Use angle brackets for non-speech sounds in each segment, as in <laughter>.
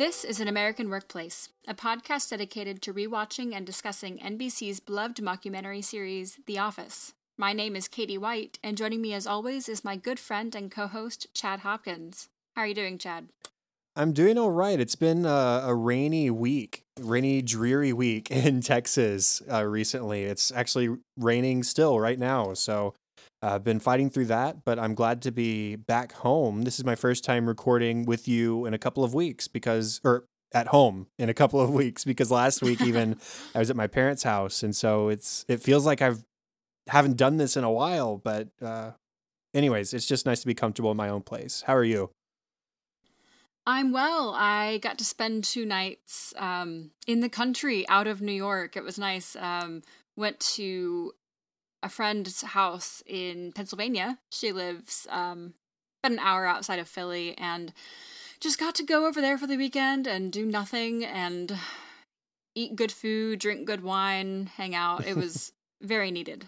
This is An American Workplace, a podcast dedicated to rewatching and discussing NBC's beloved mockumentary series, The Office. My name is Katie White, and joining me as always is my good friend and co host, Chad Hopkins. How are you doing, Chad? I'm doing all right. It's been a, a rainy week, rainy, dreary week <laughs> in Texas uh, recently. It's actually raining still right now. So I've been fighting through that, but I'm glad to be back home. This is my first time recording with you in a couple of weeks because, or at home in a couple of <laughs> weeks because last week even <laughs> I was at my parents' house, and so it's it feels like I've haven't done this in a while. But uh, anyways, it's just nice to be comfortable in my own place. How are you? I'm well. I got to spend two nights um, in the country out of New York. It was nice. Um, went to a friend's house in Pennsylvania. She lives um, about an hour outside of Philly and just got to go over there for the weekend and do nothing and eat good food, drink good wine, hang out. It was <laughs> very needed.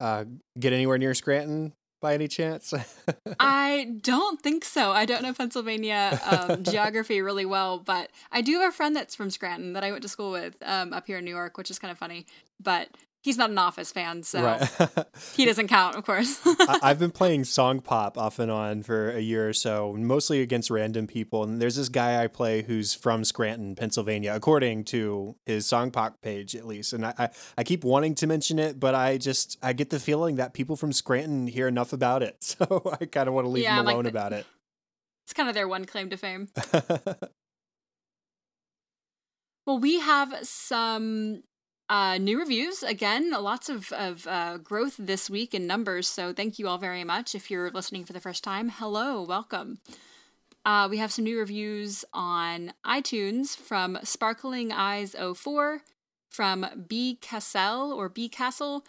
Uh, get anywhere near Scranton by any chance? <laughs> I don't think so. I don't know Pennsylvania um, <laughs> geography really well, but I do have a friend that's from Scranton that I went to school with um, up here in New York, which is kind of funny. But he's not an Office fan, so right. <laughs> he doesn't count, of course. <laughs> I've been playing Song Pop off and on for a year or so, mostly against random people. And there's this guy I play who's from Scranton, Pennsylvania, according to his Song Pop page, at least. And I, I, I keep wanting to mention it, but I just I get the feeling that people from Scranton hear enough about it, <laughs> so I kind of want to leave yeah, them alone like the, about it. It's kind of their one claim to fame. well, we have some uh, new reviews again, lots of of uh, growth this week in numbers. So thank you all very much. If you're listening for the first time, hello, welcome. Uh, we have some new reviews on iTunes from Sparkling Eyes 04, from B Cassell or B Castle,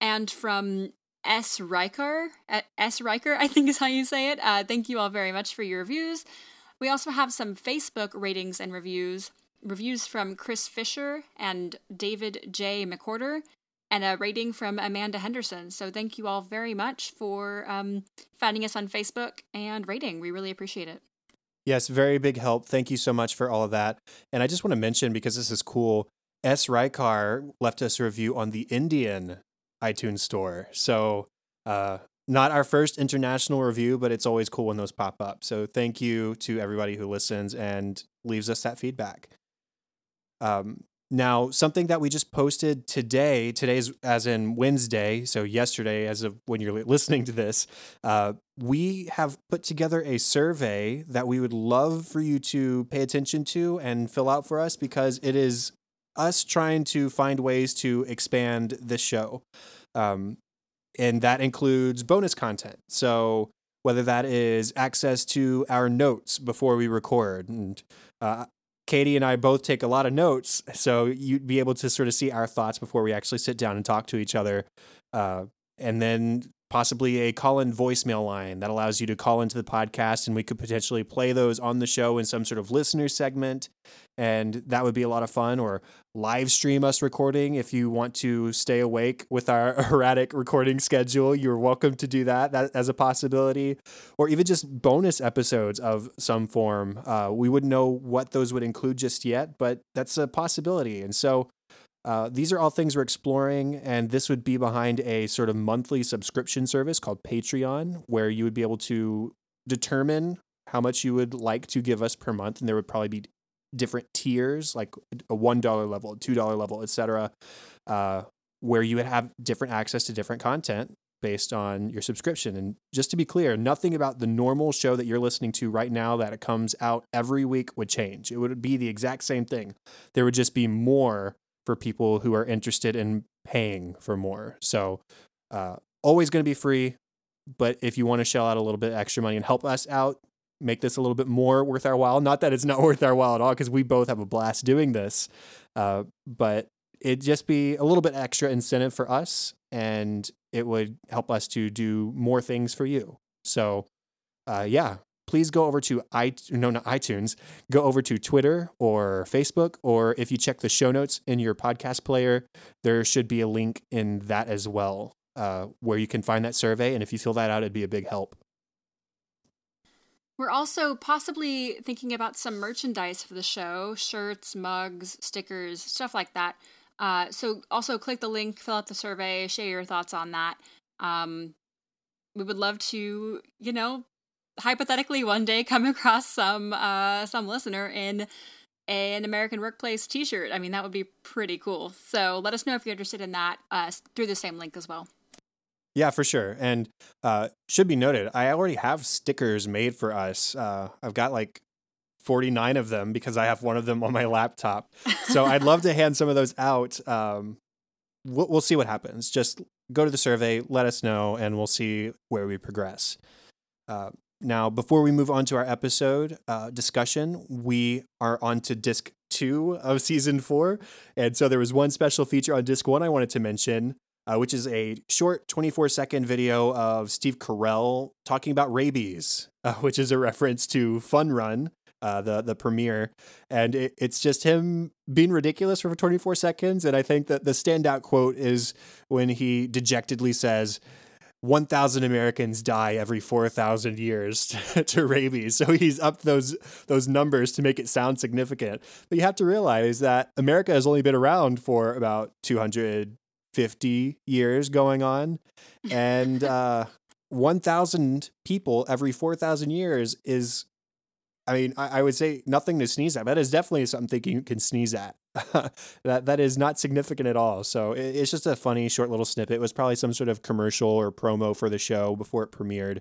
and from S Riker. S Riker, <laughs> I think is how you say it. Uh, thank you all very much for your reviews. We also have some Facebook ratings and reviews reviews from Chris Fisher and David J. McCorder, and a rating from Amanda Henderson. So thank you all very much for um, finding us on Facebook and rating. We really appreciate it. Yes, very big help. Thank you so much for all of that. And I just want to mention because this is cool. S. Rykar left us a review on the Indian iTunes store. So, uh, not our first international review, but it's always cool when those pop up. So, thank you to everybody who listens and leaves us that feedback. Um, now, something that we just posted today, today's as in Wednesday, so yesterday, as of when you're listening to this, uh, we have put together a survey that we would love for you to pay attention to and fill out for us because it is us trying to find ways to expand this show. Um, and that includes bonus content. So, whether that is access to our notes before we record and uh, Katie and I both take a lot of notes, so you'd be able to sort of see our thoughts before we actually sit down and talk to each other. Uh, and then possibly a call in voicemail line that allows you to call into the podcast and we could potentially play those on the show in some sort of listener segment. And that would be a lot of fun. Or live stream us recording if you want to stay awake with our <laughs> erratic recording schedule. You're welcome to do that, that as a possibility. Or even just bonus episodes of some form. Uh, we wouldn't know what those would include just yet, but that's a possibility. And so uh, these are all things we're exploring, and this would be behind a sort of monthly subscription service called Patreon, where you would be able to determine how much you would like to give us per month, and there would probably be different tiers, like a one dollar level, two dollar level, etc., uh, where you would have different access to different content based on your subscription. And just to be clear, nothing about the normal show that you're listening to right now that it comes out every week would change. It would be the exact same thing. There would just be more for people who are interested in paying for more. So, uh, always going to be free. But if you want to shell out a little bit extra money and help us out, make this a little bit more worth our while. Not that it's not <laughs> worth our while at all, because we both have a blast doing this. Uh, but it'd just be a little bit extra incentive for us, and it would help us to do more things for you. So, uh, yeah, please go over to i no not iTunes, go over to Twitter or Facebook, or if you check the show notes in your podcast player, there should be a link in that as well, uh, where you can find that survey. And if you fill that out, it'd be a big help. We're also possibly thinking about some merchandise for the show shirts, mugs, stickers, stuff like that. Uh, so also click the link, fill out the survey, share your thoughts on that. Um, we would love to, you know, hypothetically one day come <laughs> across some uh, some listener in an American Workplace T-shirt. I mean, that would be pretty cool. So let us know if you're interested in that uh, through the same link as well. Yeah, for sure. And uh, should be noted, I already have stickers made for us. Uh, I've got like 49 of them because I have one of them on my laptop. So I'd love <laughs> to hand some of those out. Um, we'll, we'll see what happens. Just go to the survey, let us know, and we'll see where we progress. Uh, now, before we move on to our episode uh, discussion, we are on to disc two of season four. And so there was one special feature on disc one I wanted to mention uh, which is a short 24 second video of Steve Carell talking about rabies, <laughs> uh, which is a reference to Fun Run, uh, the the premiere, and it, it's just him being ridiculous for 24 seconds. And I think that the standout quote is when he dejectedly says. 1,000 Americans die every 4,000 years <laughs> to, rabies. So he's up those those numbers to make it sound significant. But you have to realize that America has only been around for about 200 50 years going on. And <laughs> uh, 1,000 people every 4,000 years is, I mean, I, I, would say nothing to sneeze at. That is definitely something you can sneeze at. <laughs> that That is not significant at all. So it, it's just a funny short little snippet. It was probably some sort of commercial or promo for the show before it premiered.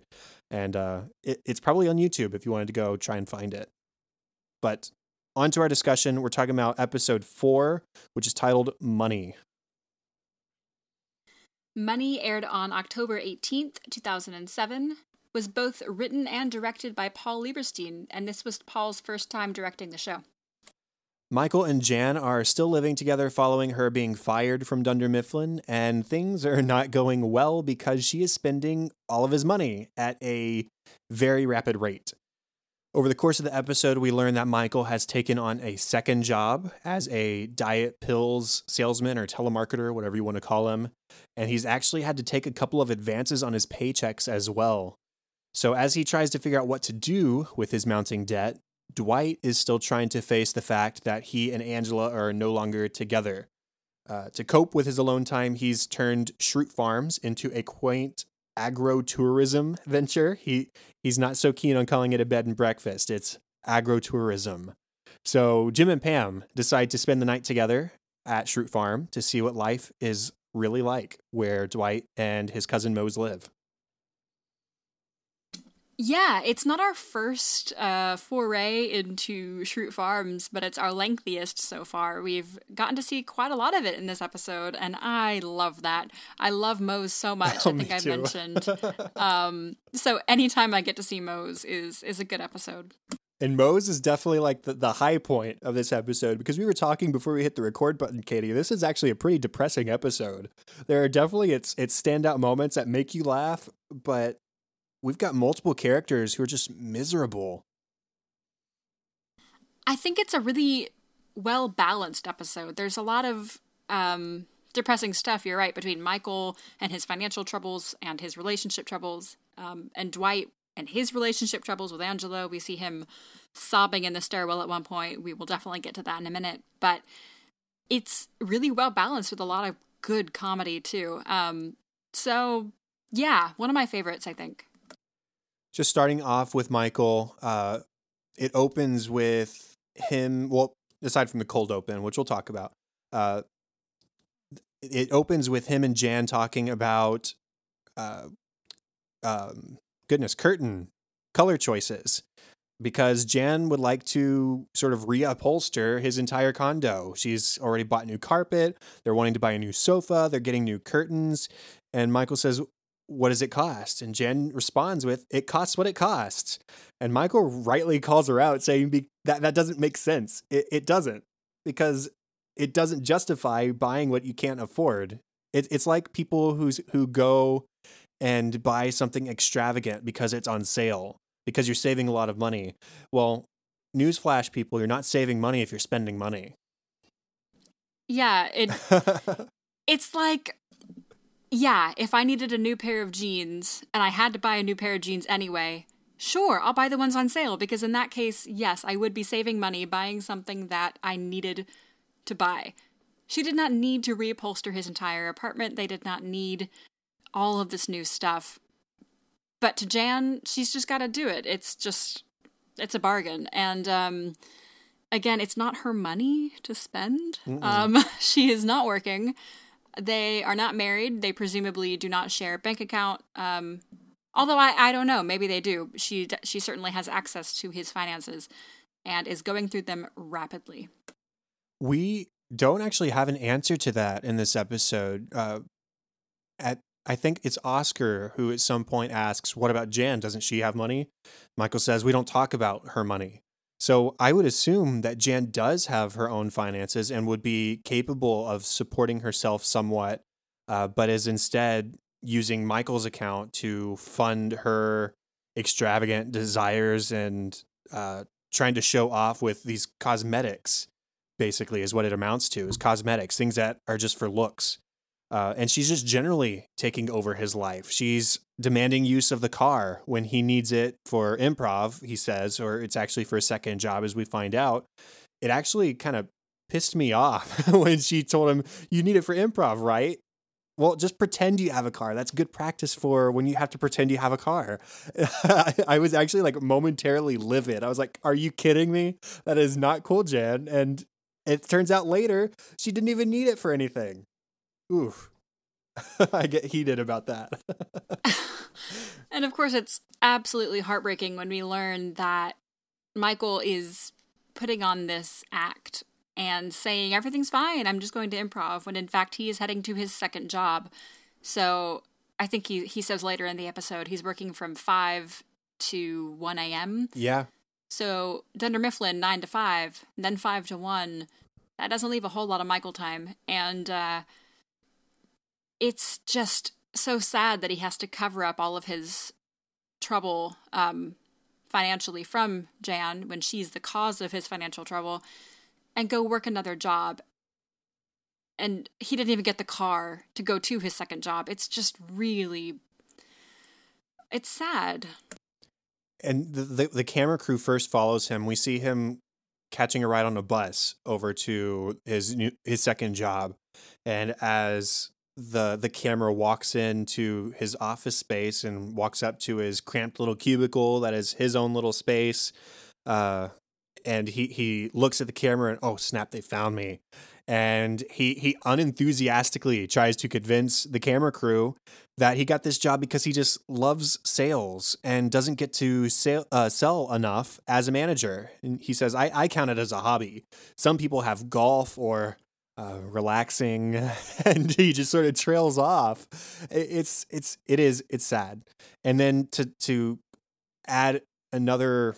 And uh, it, it's probably on YouTube if you wanted to go try and find it. But on to our discussion. We're talking about episode four, which is titled Money. Money aired on October 18th, 2007, was both written and directed by Paul Lieberstein, and this was Paul's first time directing the show. Michael and Jan are still living together following her being fired from Dunder Mifflin, and things are not going well because she is spending all of his money at a very rapid rate. Over the course of the episode, we learn that Michael has taken on a second job as a diet pills salesman or telemarketer, whatever you want to call him. And he's actually had to take a couple of advances on his paychecks as well. So, as he tries to figure out what to do with his mounting debt, Dwight is still trying to face the fact that he and Angela are no longer together. Uh, to cope with his alone time, he's turned Schrute Farms into a quaint agro-tourism venture. He he's not so keen on calling it a bed and breakfast. It's agro-tourism. So Jim and Pam decide to spend the night together at Schrute Farm to see what life is really like where Dwight and his cousin Mose live. Yeah, it's not our first uh, foray into Schrute Farms, but it's our lengthiest so far. We've gotten to see quite a lot of it in this episode, and I love that. I love Mose so much. <laughs> Oh, I think I mentioned. <laughs> um, so anytime I get to see Mose is is a good episode. And Mose is definitely like the, the high point of this episode because we were talking before we hit the record button, Katie. This is actually a pretty depressing episode. There are definitely its its standout moments that make you laugh, but we've got multiple characters who are just miserable. I think it's a really well balanced episode. There's a lot of um, depressing stuff, you're right, between Michael and his financial troubles and his relationship troubles, um, and Dwight and his relationship troubles with Angela. We see him sobbing in the stairwell at one point. We will definitely get to that in a minute. But it's really well balanced with a lot of good comedy, too. Um, so, yeah, one of my favorites, I think just starting off with Michael, uh, it opens with him. Well, aside from the cold open, which we'll talk about, uh, it opens with him and Jan talking about, uh, um, goodness, curtain color choices. Because Jan would like to sort of reupholster his entire condo. She's already bought new carpet. They're wanting to buy a new sofa. They're getting new curtains. And Michael says, what does it cost? And Jen responds with, it costs what it costs. And Michael rightly calls her out, saying that that doesn't make sense. It, it doesn't, because it doesn't justify buying what you can't afford. It, it's like people who's, who go and buy something extravagant because it's on sale, because you're saving a lot of money. Well, newsflash, people, you're not saving money if you're spending money. Yeah, it, <laughs> it's like yeah, if I needed a new pair of jeans and I had to buy a new pair of jeans anyway, sure, I'll buy the ones on sale because in that case, yes, I would be saving money buying something that I needed to buy. She did not need to reupholster his entire apartment. They did not need all of this new stuff. But to Jan, she's just got to do it. It's just, it's a bargain. And um, again, it's not her money to spend. Um, <laughs> she is not working. They are not married. They presumably do not share a bank account. Um, Although I, I don't know, maybe they do. She she certainly has access to his finances and is going through them rapidly. We don't actually have an answer to that in this episode. Uh, at I think it's Oscar who at some point asks, "What about Jan? Doesn't she have money?" Michael says, "We don't talk about her money." So I would assume that Jan does have her own finances and would be capable of supporting herself somewhat, uh, but is instead using Michael's account to fund her extravagant desires and uh, trying to show off with these cosmetics, basically, is what it amounts to is cosmetics, things that are just for looks. Uh, and she's just generally taking over his life. She's demanding use of the car when he needs it for improv, he says, or it's actually for a second job, as we find out. It actually kind of pissed me off <laughs> when she told him, You need it for improv, right? Well, just pretend you have a car. That's good practice for when you have to pretend you have a car. <laughs> I was actually like momentarily livid. I was like, "Are you kidding me? That is not cool, Jan." And it turns out later she didn't even need it for anything. Oof. <laughs> I get heated about that. <laughs> and of course, it's absolutely heartbreaking when we learn that Michael is putting on this act and saying everything's fine. I'm just going to improv when in fact he is heading to his second job. So i think he, he says later in the episode he's working from 5 to 1 a.m yeah. So dunder mifflin 9 to 5 then 5 to 1 that doesn't leave a whole lot of michael time. And uh, it's just so sad that he has to cover up all of his trouble um, financially from jan when she's the cause of his financial trouble and go work another job. And he didn't even get the car to go to his second job. It's just really it's sad. And the, the, the camera crew first follows him. We see him catching a ride on a bus over to his new, his second job. And as the the camera walks into his office space and walks up to his cramped little cubicle that is his own little space, uh, and he he looks at the camera and oh snap they found me and he he unenthusiastically tries to convince the camera crew that he got this job because he just loves sales and doesn't get to sell, uh, sell enough as a manager. And he says, I, I count it as a hobby. Some people have golf or uh, relaxing, <laughs> and he just sort of trails off. It's it's it is it's sad. And then to to add another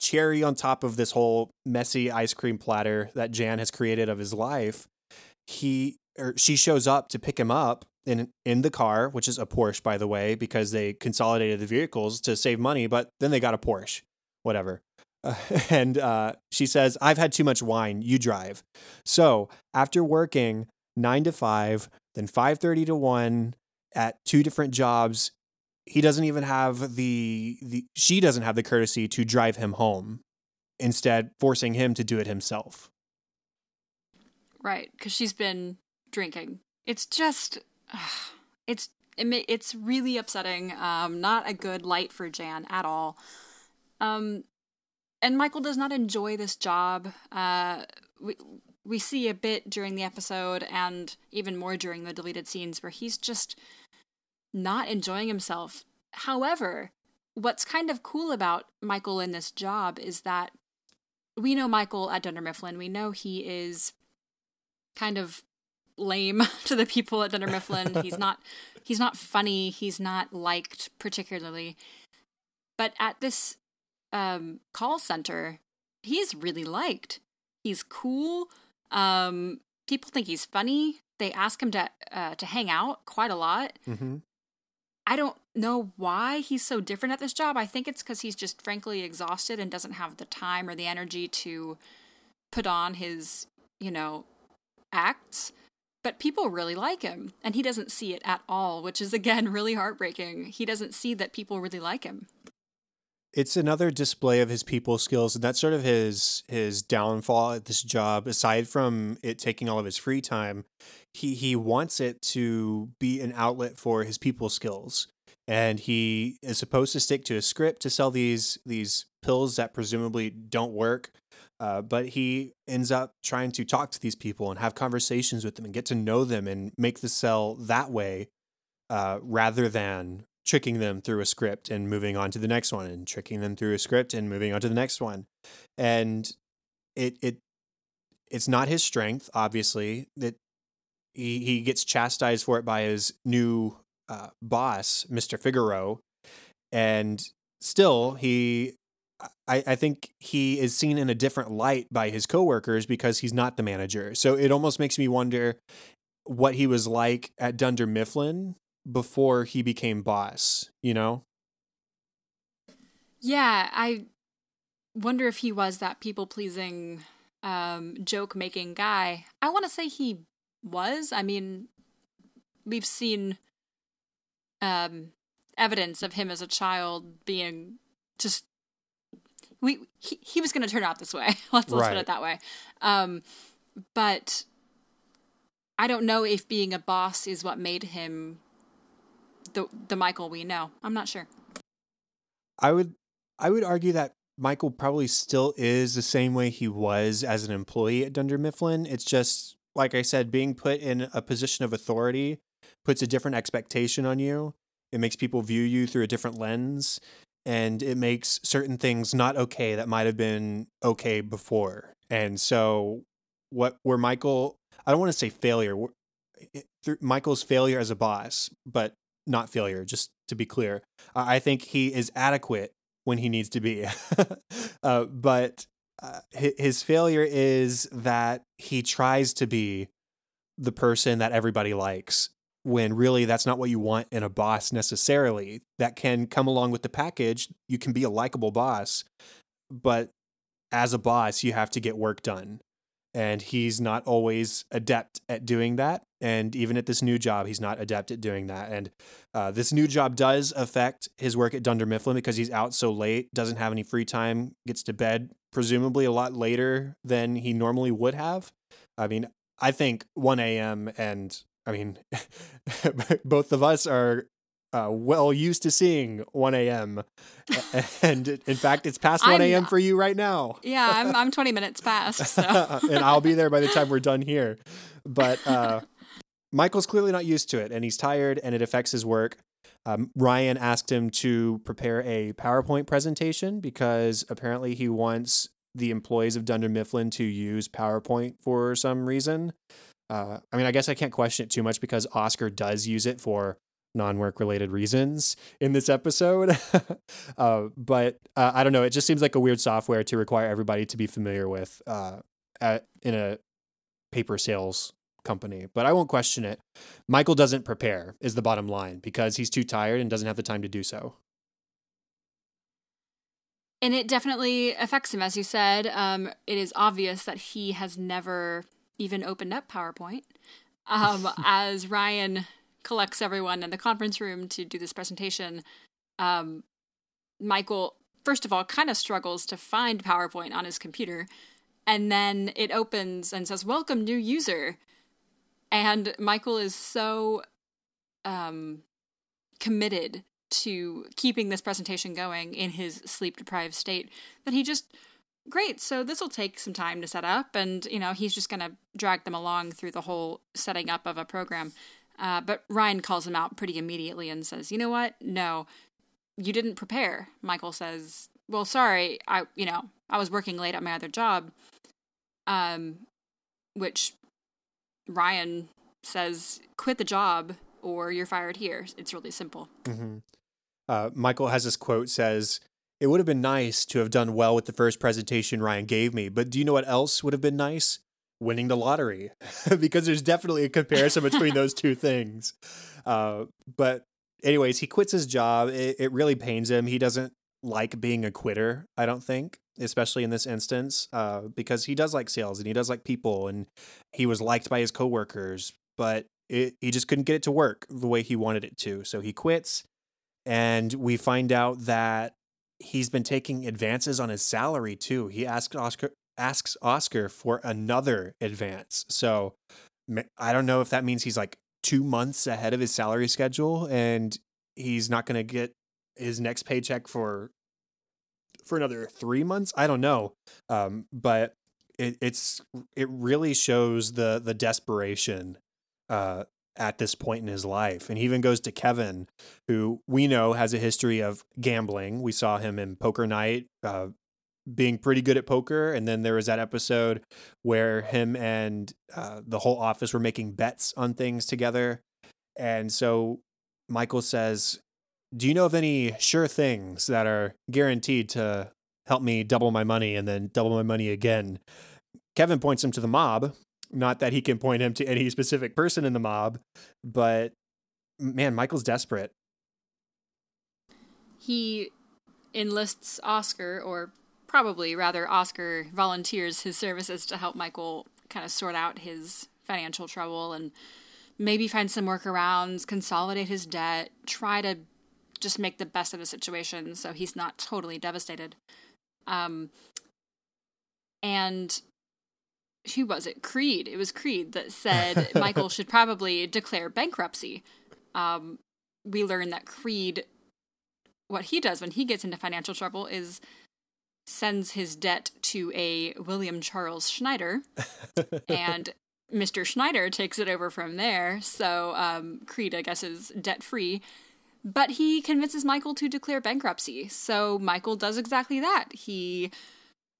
cherry on top of this whole messy ice cream platter that Jan has created of his life, he or she shows up to pick him up in in the car, which is a Porsche by the way, because they consolidated the vehicles to save money, but then they got a Porsche, whatever. Uh, <laughs> and uh, she says, "I've had too much wine. You drive." So after working nine to five, then five thirty to one at two different jobs, he doesn't even have the the she doesn't have the courtesy to drive him home instead forcing him to do it himself right because she's been drinking it's just it's it's really upsetting um not a good light for jan at all um and michael does not enjoy this job uh we we see a bit during the episode and even more during the deleted scenes where he's just not enjoying himself. However, what's kind of cool about Michael in this job is that we know Michael at Dunder Mifflin. We know he is kind of lame <laughs> to the people at Dunder Mifflin. <laughs> he's not he's not funny, he's not liked particularly. But at this um, call center, he's really liked. He's cool. Um, people think he's funny. They ask him to uh, to hang out quite a lot. Mm-hmm. I don't know why he's so different at this job. I think it's because he's just frankly exhausted and doesn't have the time or the energy to put on his, you know, acts. But people really like him, and he doesn't see it at all, which is again <laughs> really heartbreaking. He doesn't see that people really like him. It's another display of his people skills and that's sort of his his downfall at this job. Aside from it taking all of his free time he he wants it to be an outlet for his people skills. And he is supposed to stick to a script to sell these these pills that presumably don't work uh, but he ends up trying to talk to these people and have conversations with them and get to know them and make the sell that way uh, rather than tricking them through a script and moving on to the next one and tricking them through a script and moving on to the next one and it it it's not his strength obviously that he he gets chastised for it by his new uh, boss mr figaro and still he I, I think he is seen in a different light by his coworkers because he's not the manager. So it almost makes me wonder what he was like at Dunder Mifflin before he became boss, you know? Yeah, I wonder if he was that people pleasing, um, joke making guy. I want to say he was. I mean, we've seen um, evidence of him as a child being just. We he, he was going to turn out this way. <laughs> let's let's put it that way. Um, but I don't know if being a boss is what made him the the Michael we know. I'm not sure. I would I would argue that Michael probably still is the same way he was as an employee at Dunder Mifflin. It's just like I said, being put in a position of authority puts a different expectation on you. It makes people view you through a different lens and it makes certain things not okay that might have been okay before. And so what where Michael I don't want to say failure, Michael's failure as a boss, but not failure, just to be clear. I think he is adequate when he needs to be. <laughs> uh, but uh, his failure is that he tries to be the person that everybody likes when really that's not what you want in a boss necessarily. That can come along with the package. You can be a likable boss, but as a boss, you have to get work done and he's not always adept at doing that. And even at this new job, he's not adept at doing that. And uh, this new job does affect his work at Dunder Mifflin because he's out so late, doesn't have any free time, gets to bed presumably a lot later than he normally would have. I mean, I think 1 a.m. and I mean, <laughs> both of us are uh, well used to seeing 1 a.m. <laughs> and in fact, it's past 1 a.m. for you right now. yeah, I'm, <laughs> I'm 20 minutes past. <laughs> So. and I'll be there by the time we're done here. But uh, Michael's clearly not used to it and he's tired and it affects his work. Um, Ryan asked him to prepare a PowerPoint presentation because apparently he wants the employees of Dunder Mifflin to use PowerPoint for some reason. Uh, I mean, I guess I can't question it too much because Oscar does use it for non-work related reasons in this episode. <laughs> Uh, but uh, i don't know it just seems like a weird software to require everybody to be familiar with uh, at, in a paper sales company but i won't question it. Michael doesn't prepare is the bottom line because he's too tired and doesn't have the time to do so. And it definitely affects him as you said. Um, it is obvious that he has never even opened up powerpoint. Um, <laughs> as ryan collects everyone in the conference room to do this presentation, um, Michael, first of all, kind of struggles to find PowerPoint on his computer. And then it opens and says, Welcome, new user. And Michael is so um, committed to keeping this presentation going in his sleep deprived state that he just great so this will take some time to set up and you know he's just going to drag them along through the whole setting up of a program uh, but Ryan calls him out pretty immediately and says, "You know what? No, you didn't prepare." Michael says, "Well, sorry, I you know I was working late at my other job." Um, which Ryan says, "Quit the job or you're fired here." It's really simple. Mm-hmm. Uh, Michael has this quote says. It would have been nice to have done well with the first presentation Ryan gave me, but do you know what else would have been nice? Winning the lottery <laughs> because there's definitely a comparison between those two things. Uh, but anyways, he quits his job. It, it, really pains him. He doesn't like being a quitter. I don't think, especially in this instance, uh, because he does like sales and he does like people, and he was liked by his coworkers, but it, he just couldn't get it to work the way he wanted it to. So he quits, and we find out that he's been taking advances on his salary too. He asked Oscar asks Oscar for another advance. So I don't know if that means he's like 2 months ahead of his salary schedule and he's not going to get his next paycheck for for another 3 months. I don't know. Um, but it, it's it really shows the the desperation uh, at this point in his life. And he even goes to Kevin, who we know has a history of gambling. We saw him in Poker Night, uh, being pretty good at poker. And then there was that episode where him and uh, the whole office were making bets on things together. And so Michael says, Do you know of any sure things that are guaranteed to help me double my money and then double my money again? Kevin points him to the mob. Not that he can point him to any specific person in the mob, but man, Michael's desperate. He enlists Oscar, or probably rather, Oscar volunteers his services to help Michael kind of sort out his financial trouble and maybe find some workarounds, consolidate his debt, try to just make the best of the situation so he's not totally devastated. Um, and who was it? Creed. It was Creed that said <laughs> Michael should probably declare bankruptcy. Um, we learn that Creed, what he does when he gets into financial trouble is sends his debt to a William Charles Schneider, <laughs> and Mr. Schneider takes it over from there. So um, Creed, I guess, is debt free. But he convinces Michael to declare bankruptcy. So Michael does exactly that. He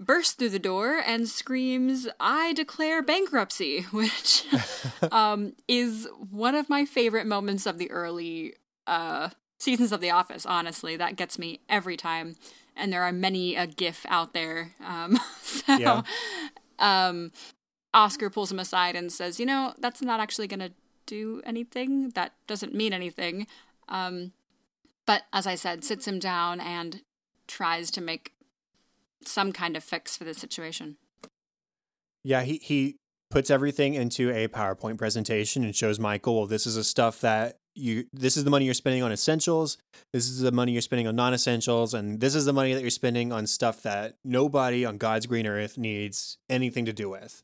bursts through the door and screams, I declare bankruptcy, <laughs> which <laughs> um, is one of my favorite moments of the early uh, seasons of The Office, honestly. That gets me every time and there are many a gif out there. Um, <laughs> so, yeah. um, Oscar pulls him aside and says, "You know, that's not actually going to do anything. That doesn't mean anything." Um, but as I said, sits him down and tries to make some kind of fix for the situation. Yeah, he he puts everything into a PowerPoint presentation and shows Michael, well, this is a stuff that you this is the money you're spending on essentials this is the money you're spending on non-essentials and this is the money that you're spending on stuff that nobody on god's green earth needs anything to do with.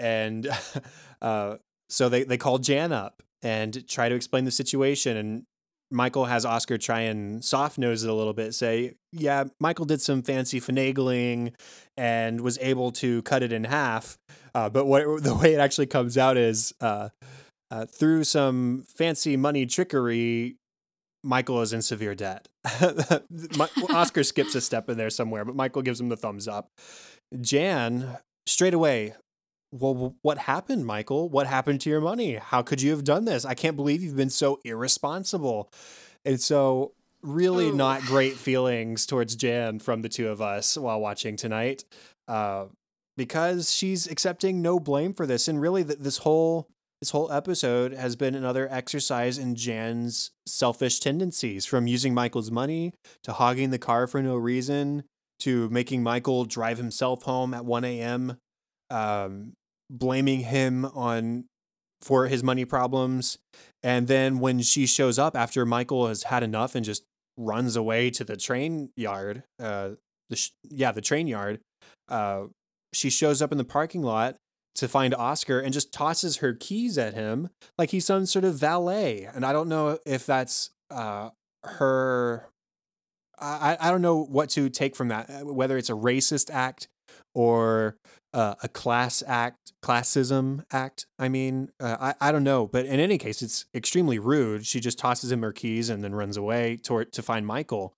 And <laughs> uh, so they, they call jan up and try to explain the situation and michael has oscar try and soft nose it a little bit say yeah michael did some fancy finagling and was able to cut it in half uh, but what <laughs> the way it actually comes out is uh, uh, through some fancy money trickery, Michael is in severe debt. <laughs> <laughs> Oscar skips a step in there somewhere, but Michael gives him the thumbs up. Jan, straight away, well, what happened, Michael? What happened to your money? How could you have done this? I can't believe you've been so irresponsible. And so, really, Ooh. not great <laughs> feelings towards Jan from the two of us while watching tonight, uh, because she's accepting no blame for this. And really, th- this whole this whole episode has been another exercise in Jan's selfish tendencies from using Michael's money to hogging the car for no reason to making Michael drive himself home at 1 a.m., um, blaming him on for his money problems. And then when she shows up after Michael has had enough and just runs away to the train yard, uh, the sh- yeah, the train yard, uh, she shows up in the parking lot to find Oscar and just tosses her keys at him like he's some sort of valet. And I don't know if that's uh, her. I, I don't know what to take from that, uh, whether it's a racist act or uh, a class act, classism act. I mean, uh, I, I don't know. But in any case, it's extremely rude. She just tosses him her keys and then runs away to, to find Michael.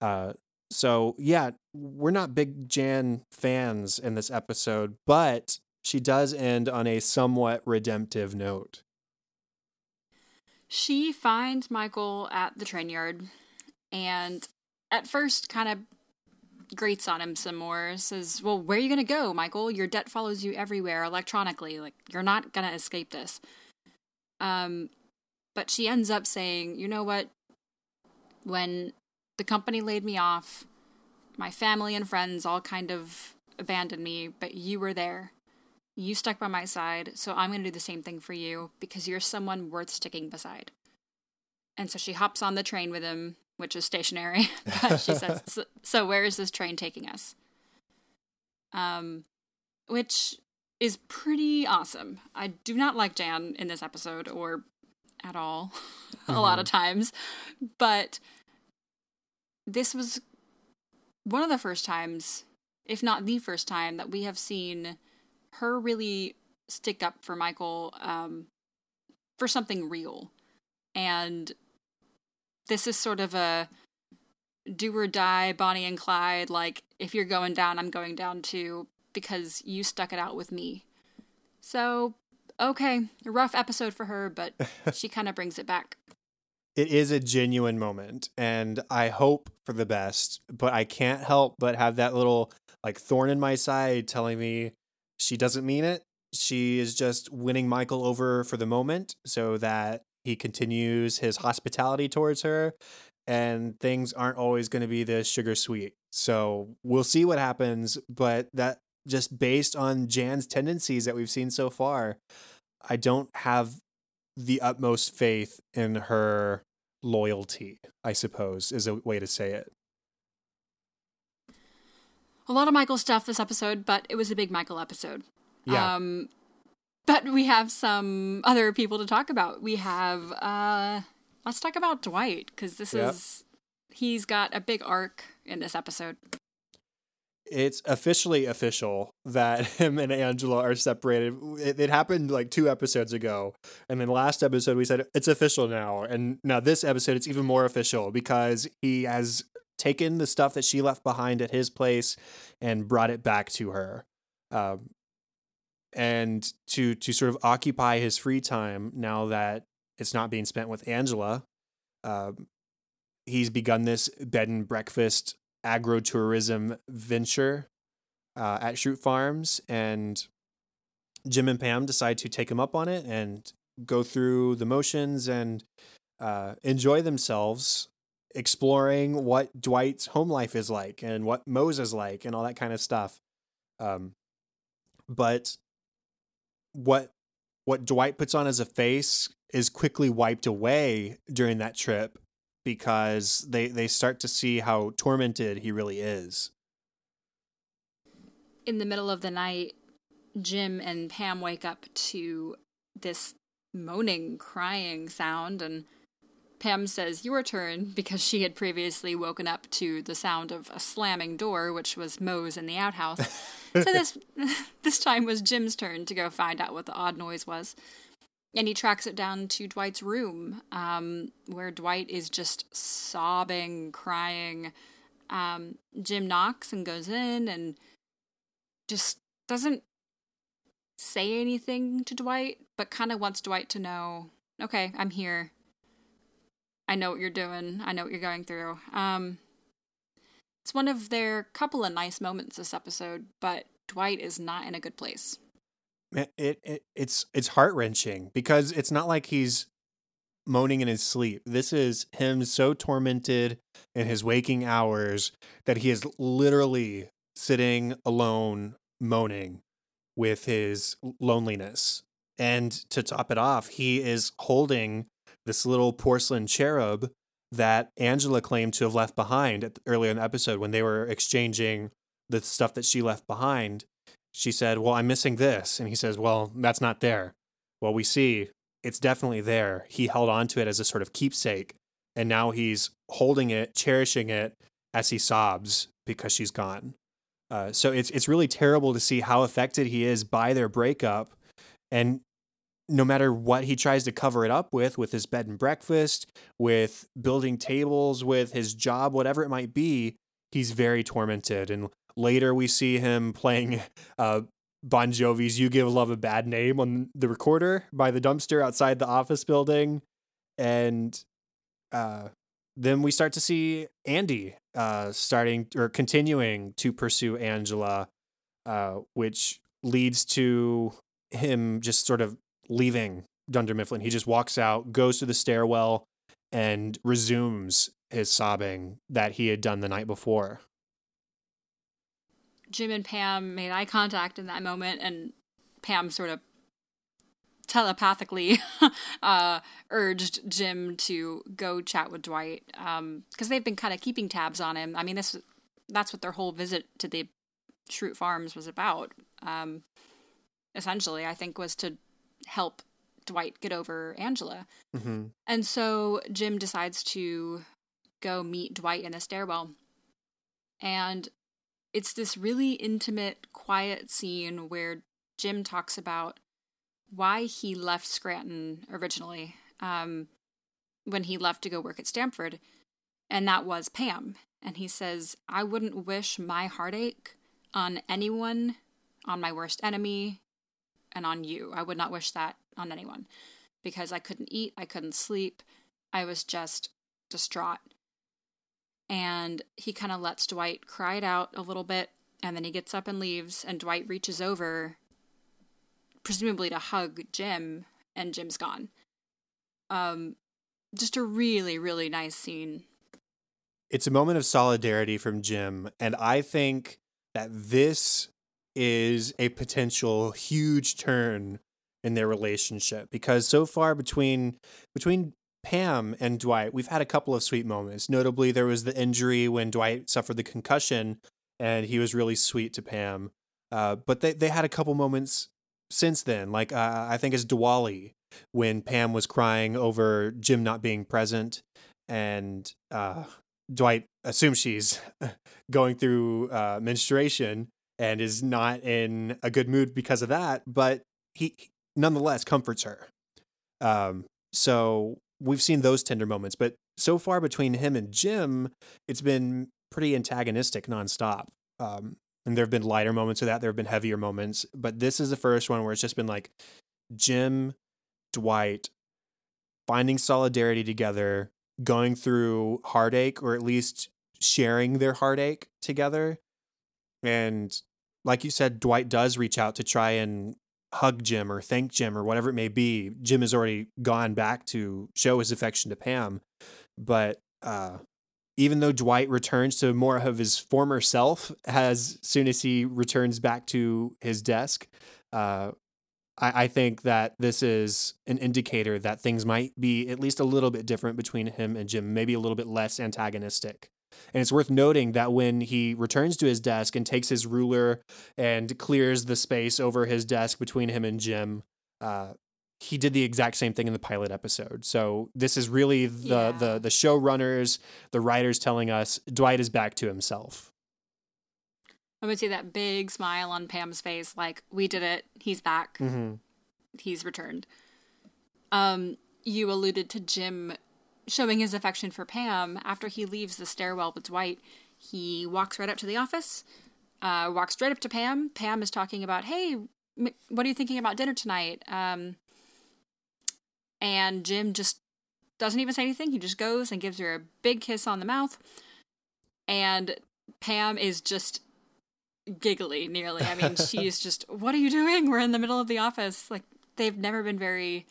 Uh, so, yeah, we're not big Jan fans in this episode, but she does end on a somewhat redemptive note. She finds Michael at the train yard and at first kind of grates on him some more. Says, Well, where are you going to go, Michael? Your debt follows you everywhere electronically. Like, you're not going to escape this. Um, but she ends up saying, You know what? When the company laid me off, my family and friends all kind of abandoned me, but you were there. You stuck by my side, so I'm going to do the same thing for you because you're someone worth sticking beside. And so she hops on the train with him which is stationary. <laughs> but she says, so, so where is this train taking us? Um, which is pretty awesome. I do not like Jan in this episode or at all <laughs> a lot of times, but this was one of the first times, if not the first time, that we have seen her really stick up for Michael um, for something real. And this is sort of a do or die Bonnie and Clyde, like, if you're going down, I'm going down too, because you stuck it out with me. So, okay, rough episode for her, but <laughs> she kind of brings it back. It is a genuine moment, and I hope for the best, but I can't help but have that little like thorn in my side telling me she doesn't mean it. She is just winning Michael over for the moment so that he continues his hospitality towards her and things aren't always going to be this sugar sweet. So we'll see what happens, but that just based on Jan's tendencies that we've seen so far, I don't have the utmost faith in her loyalty, I suppose, is a way to say it. A lot of Michael stuff this episode, but it was a big Michael episode. Yeah. Um, but we have some other people to talk about. We have, uh, let's talk about Dwight, because this Yep. is, he's got a big arc in this episode. it's officially official that <laughs> him and Angela are separated. It, it happened like two episodes ago, and then last episode we said it's official now, and now this episode it's even more official because he has taken the stuff that she left behind at his place and brought it back to her, um, and to to sort of occupy his free time now that it's not being spent with Angela. Um, he's begun this bed and breakfast agro-tourism venture uh, at Schrute Farms, and Jim and Pam decide to take him up on it and go through the motions and uh, enjoy themselves, exploring what Dwight's home life is like and what Mose is like and all that kind of stuff. Um, but what what Dwight puts on as a face is quickly wiped away during that trip because they they start to see how tormented he really is. In the middle of the night, Jim and Pam wake up to this moaning, crying sound, and Pam says, Your turn, because she had previously woken up to the sound of a slamming door, which was Mose in the outhouse. so this <laughs> this time was Jim's turn to go find out what the odd noise was. And he tracks it down to Dwight's room, um, where Dwight is just sobbing, crying. Um, Jim knocks and goes in and just doesn't say anything to Dwight, but kind of wants Dwight to know, okay, I'm here. I know what you're doing. I know what you're going through. Um, it's one of their couple of nice moments this episode, but Dwight is not in a good place. It, it it's it's heart wrenching because it's not like he's moaning in his sleep. This is him so tormented in his waking hours that he is literally sitting alone moaning with his loneliness. And to top it off, he is holding this little porcelain cherub that Angela claimed to have left behind earlier in the episode when they were exchanging the stuff that she left behind. She said, Well, I'm missing this. And he says, Well, that's not there. Well, we see it's definitely there. He held on to it as a sort of keepsake. And now he's holding it, cherishing it as he sobs because she's gone. Uh, so it's it's really terrible to see how affected he is by their breakup, and no matter what he tries to cover it up with, with his bed and breakfast, with building tables, with his job, whatever it might be, he's very tormented. And later we see him playing uh, Bon Jovi's "You Give Love a Bad Name" on the recorder by the dumpster outside the office building, and uh, then we start to see Andy uh, starting or continuing to pursue Angela, uh, which leads to him just sort of leaving Dunder Mifflin. He just walks out, goes to the stairwell, and resumes his sobbing that he had done the night before. Jim and Pam made eye contact in that moment, and Pam sort of telepathically <laughs> uh, urged Jim to go chat with Dwight because um, they've been kind of keeping tabs on him. I mean, this that's what their whole visit to the Schrute Farms was about. Um, essentially, I think was to help Dwight get over Angela. Mm-hmm. And so Jim decides to go meet Dwight in the stairwell. And it's this really intimate, quiet scene where Jim talks about why he left Scranton originally um, when he left to go work at Stamford. And that was Pam. And he says, I wouldn't wish my heartache on anyone, on my worst enemy, and on you. I would not wish that on anyone because I couldn't eat, I couldn't sleep. I was just distraught. And he kind of lets Dwight cry it out a little bit, and then he gets up and leaves, and Dwight reaches over, presumably to hug Jim, and Jim's gone. Um, just a really, really nice scene. It's a moment of solidarity from Jim, and I think that this is a potential huge turn in their relationship because so far between between Pam and Dwight, we've had a couple of sweet moments. Notably, there was the injury when Dwight suffered the concussion, and he was really sweet to Pam. Uh, but they they had a couple moments since then, like uh, I think it's Diwali when Pam was crying over Jim not being present, and uh, Dwight assumes she's <laughs> going through uh, menstruation and is not in a good mood because of that. But he nonetheless comforts her. Um, so we've seen those tender moments, but so far between him and Jim, it's been pretty antagonistic nonstop. Um, and there have been lighter moments of that. There have been heavier moments, but this is the first one where it's just been like Jim, Dwight, finding solidarity together, going through heartache, or at least sharing their heartache together. And like you said, Dwight does reach out to try and hug Jim or thank Jim or whatever it may be. Jim has already gone back to show his affection to Pam. But uh, even though Dwight returns to more of his former self as soon as he returns back to his desk, uh, I, I think that this is an indicator that things might be at least a little bit different between him and Jim, maybe a little bit less antagonistic. And it's worth noting that when he returns to his desk and takes his ruler and clears the space over his desk between him and Jim, uh, he did the exact same thing in the pilot episode. So this is really the yeah. the the showrunners, the writers telling us Dwight is back to himself. I would see that big smile on Pam's face, like we did it. He's back. Mm-hmm. He's returned. Um, you alluded to Jim showing his affection for Pam, after he leaves the stairwell with Dwight, he walks right up to the office, uh, walks straight up to Pam. Pam is talking about, hey, what are you thinking about dinner tonight? Um, and Jim just doesn't even say anything. He just goes and gives her a big kiss on the mouth. And Pam is just giggly nearly. I mean, she's just, <laughs> what are you doing? We're in the middle of the office. Like, they've never been very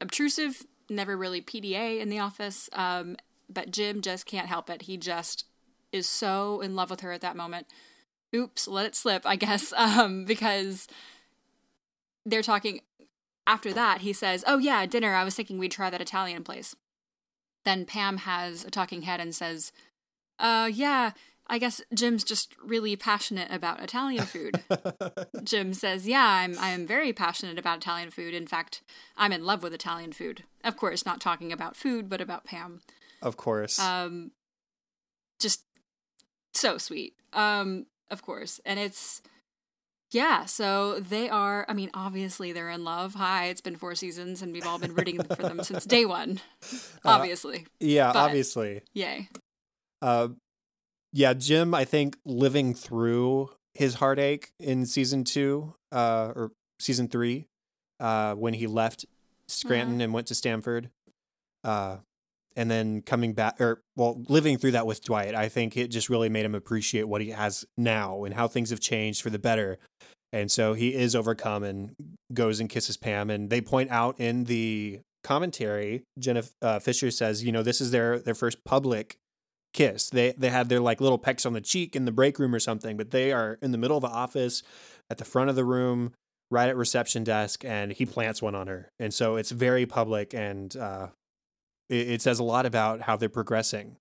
obtrusive never really PDA in the office. Um, but Jim just can't help it. He just is so in love with her at that moment. Oops, let it slip, I guess, <laughs> um, because they're talking. After that, he says, Oh, yeah, dinner. I was thinking we'd try that Italian place. Then Pam has a talking head and says, Uh, yeah, I guess Jim's just really passionate about Italian food. <laughs> Jim says, "Yeah, I'm I'm very passionate about Italian food. In fact, I'm in love with Italian food. Of course, not talking about food, but about Pam. Of course. Um just so sweet. Um of course. And it's yeah, so they are I mean, obviously they're in love. Hi, it's been 4 seasons and we've all been rooting for them since day 1. <laughs> Obviously. Uh, yeah, but, obviously. Yay. Uh yeah, Jim, I think living through his heartache in season two, uh, or season three, uh, when he left Scranton mm-hmm. and went to Stamford, uh, and then coming back, or well, living through that with Dwight, I think it just really made him appreciate what he has now and how things have changed for the better. And so he is overcome and goes and kisses Pam. And they point out in the commentary, Jenna uh, Fischer says, you know, this is their their first public kiss. They they have their like little pecks on the cheek in the break room or something, but they are in the middle of the office, at the front of the room, right at reception desk, and he plants one on her. And so it's very public, and uh, it, it says a lot about how they're progressing.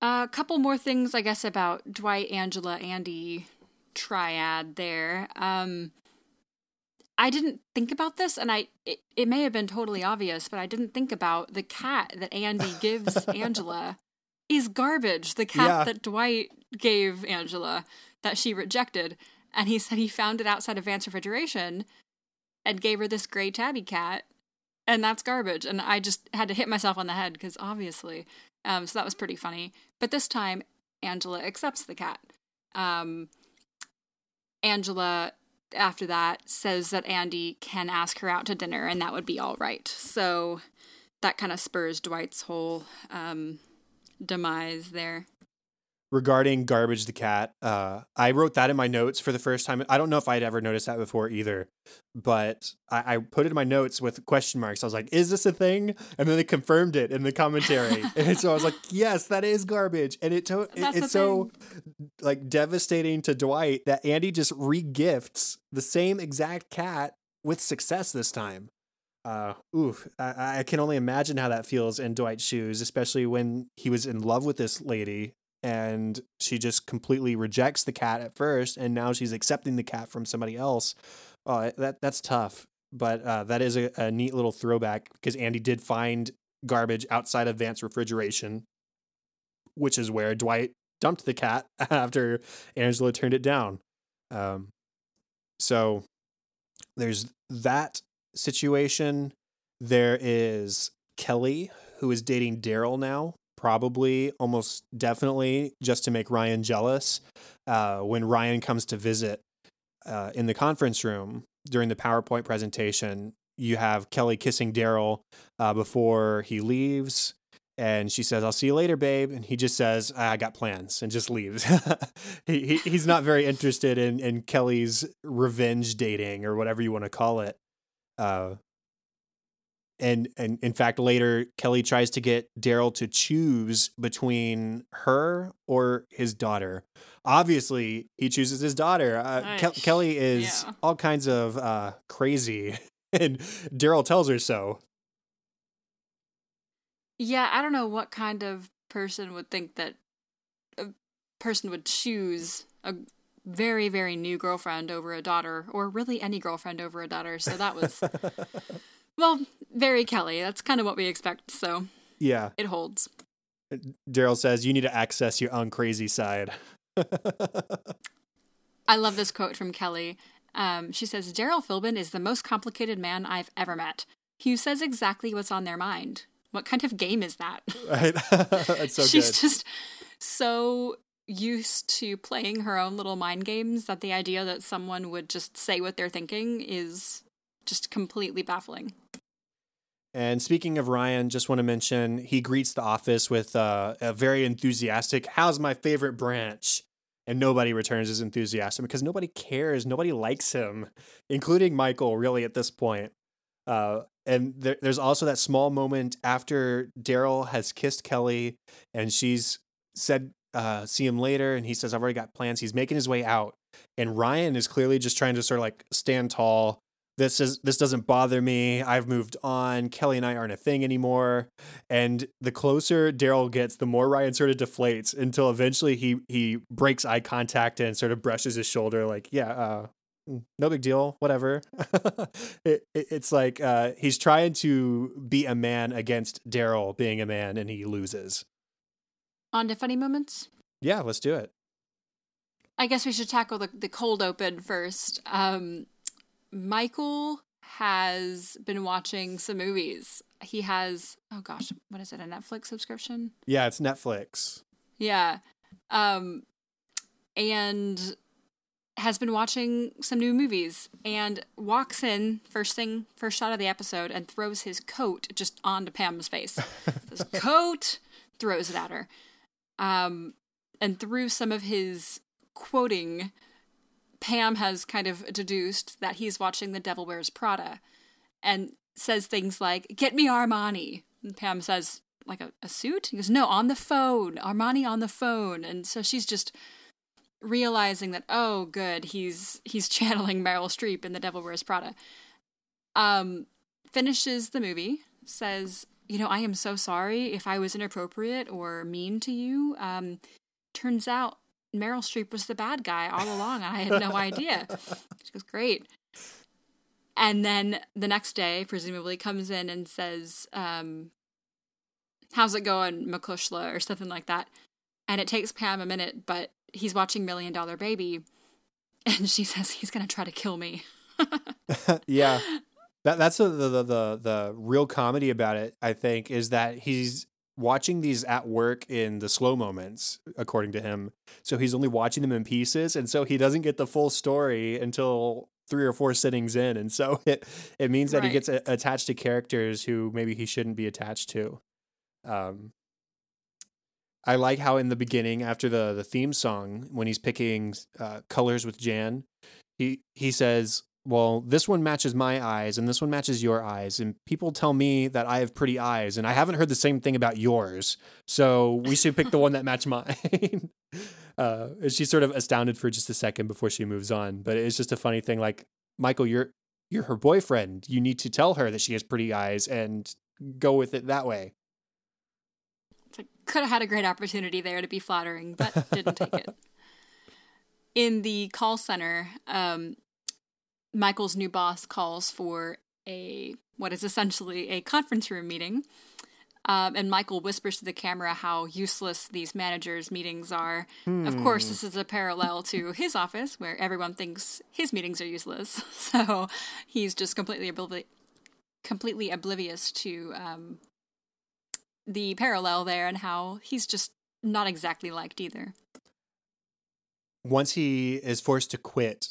A couple more things, I guess, about Dwight, Angela, Andy triad there. Um, I didn't think about this, and I it, it may have been totally obvious, but I didn't think about the cat that Andy <laughs> gives Angela is garbage. The cat Yeah. that Dwight gave Angela that she rejected, and he said he found it outside of Vance refrigeration and gave her this gray tabby cat, and that's garbage. And I just had to hit myself on the head because obviously, um, so that was pretty funny. But this time, Angela accepts the cat. Um, Angela, after that, says that Andy can ask her out to dinner and that would be all right. So that kind of spurs Dwight's whole um, demise there. Regarding garbage the cat uh, i wrote that in my notes for the first time. I don't know if i'd ever noticed that before either but I, I put it in my notes with question marks. I was like is this a thing? And then they confirmed it in the commentary. <laughs> And so i was like yes that is garbage. And it to- That's it's so like devastating to dwight that andy just regifts the same exact cat with success this time. Uh, oof, I, I can only imagine how that feels in Dwight's shoes, especially when he was in love with this lady and she just completely rejects the cat at first, and now she's accepting the cat from somebody else. Oh, that that's tough, but uh, that is a, a neat little throwback because Andy did find garbage outside of Vance refrigeration, which is where Dwight dumped the cat <laughs> after Angela turned it down. Um, so there's that situation. There is Kelly, who is dating Daryl now, probably almost definitely just to make Ryan jealous. Uh, when Ryan comes to visit uh, in the conference room during the PowerPoint presentation, you have Kelly kissing Daryl uh, before he leaves. And she says, I'll see you later, babe. And he just says, I got plans and just leaves. <laughs> he, he, he's not very interested in, in Kelly's revenge dating or whatever you want to call it. Uh, and and in fact, later Kelly tries to get Daryl to choose between her or his daughter. Obviously, he chooses his daughter. Uh, Ke- Kelly is yeah. all kinds of uh, crazy, <laughs> and Daryl tells her so. Yeah, I don't know what kind of person would think that a person would choose a very, very new girlfriend over a daughter, or really any girlfriend over a daughter. So that was, <laughs> well, very Kelly. That's kind of what we expect. So yeah, it holds. Daryl says you need to access your own crazy side. <laughs> I love this quote from Kelly. Um, she says, Daryl Philbin is the most complicated man I've ever met. He says exactly what's on their mind. What kind of game is that? <laughs> right? <laughs> That's so She's good. just so used to playing her own little mind games that the idea that someone would just say what they're thinking is just completely baffling. And speaking of Ryan, just want to mention he greets the office with uh, a very enthusiastic, how's my favorite branch? And nobody returns his enthusiasm because nobody cares. Nobody likes him, including Michael, really, at this point. Uh, and there, there's also that small moment after Daryl has kissed Kelly and she's said, uh, see him later. And he says, I've already got plans. He's making his way out. And Ryan is clearly just trying to sort of like stand tall, this is this doesn't bother me. I've moved on. Kelly and I aren't a thing anymore. And the closer Daryl gets, the more Ryan sort of deflates until eventually he he breaks eye contact and sort of brushes his shoulder, like, yeah, uh, no big deal, whatever. <laughs> it, it, it's like uh, he's trying to be a man against Daryl being a man, and he loses. On to funny moments. Yeah, let's do it. I guess we should tackle the, the cold open first. Um, Michael has been watching some movies. He has, oh gosh, what is it, a Netflix subscription? Yeah, it's Netflix. Yeah. Um, and has been watching some new movies and walks in first thing, first shot of the episode and throws his coat just onto Pam's face. <laughs> His coat throws it at her. Um, and through some of his quoting, Pam has kind of deduced that he's watching The Devil Wears Prada and says things like, Get me Armani. And Pam says, like a, a suit? He goes, No, on the phone. Armani on the phone. And so she's just realizing that oh good he's he's <laughs> channeling Meryl Streep in The Devil Wears Prada. Um, finishes the movie, says, "You know, I am so sorry if I was inappropriate or mean to you. Um, turns out Meryl Streep was the bad guy all along. I had no idea." She goes, "Great." And then the next day, presumably, comes in and says, um, "How's it going, Mo Cuishle?" or something like that. And it takes Pam a minute, but he's watching Million Dollar Baby, <laughs> and she says he's gonna try to kill me. <laughs> yeah, that that's the, the the the real comedy about it. I think is that he's watching these at work in the slow moments, according to him. So he's only watching them in pieces, and so he doesn't get the full story until three or four sittings in, and so <laughs> it it means that right. he gets a, attached to characters who maybe he shouldn't be attached to. Um, I like how in the beginning, after the the theme song, when he's picking uh, colors with Jan, he he says, "Well, this one matches my eyes, and this one matches your eyes, and people tell me that I have pretty eyes, and I haven't heard the same thing about yours. So we should pick the one that match mine." <laughs> uh, she's sort of astounded for just a second before she moves on, but it's just a funny thing. Like Michael, you're you're her boyfriend. You need to tell her that she has pretty eyes and go with it that way could have had a great opportunity there to be flattering, but didn't take it. <laughs> In the call center, um, Michael's new boss calls for a what is essentially a conference room meeting. Um, and Michael whispers to the camera how useless these managers' meetings are. Hmm. Of course, this is a parallel to his office, where everyone thinks his meetings are useless. <laughs> So he's just completely oblivious, completely oblivious to um, the parallel there and how he's just not exactly liked either. Once he is forced to quit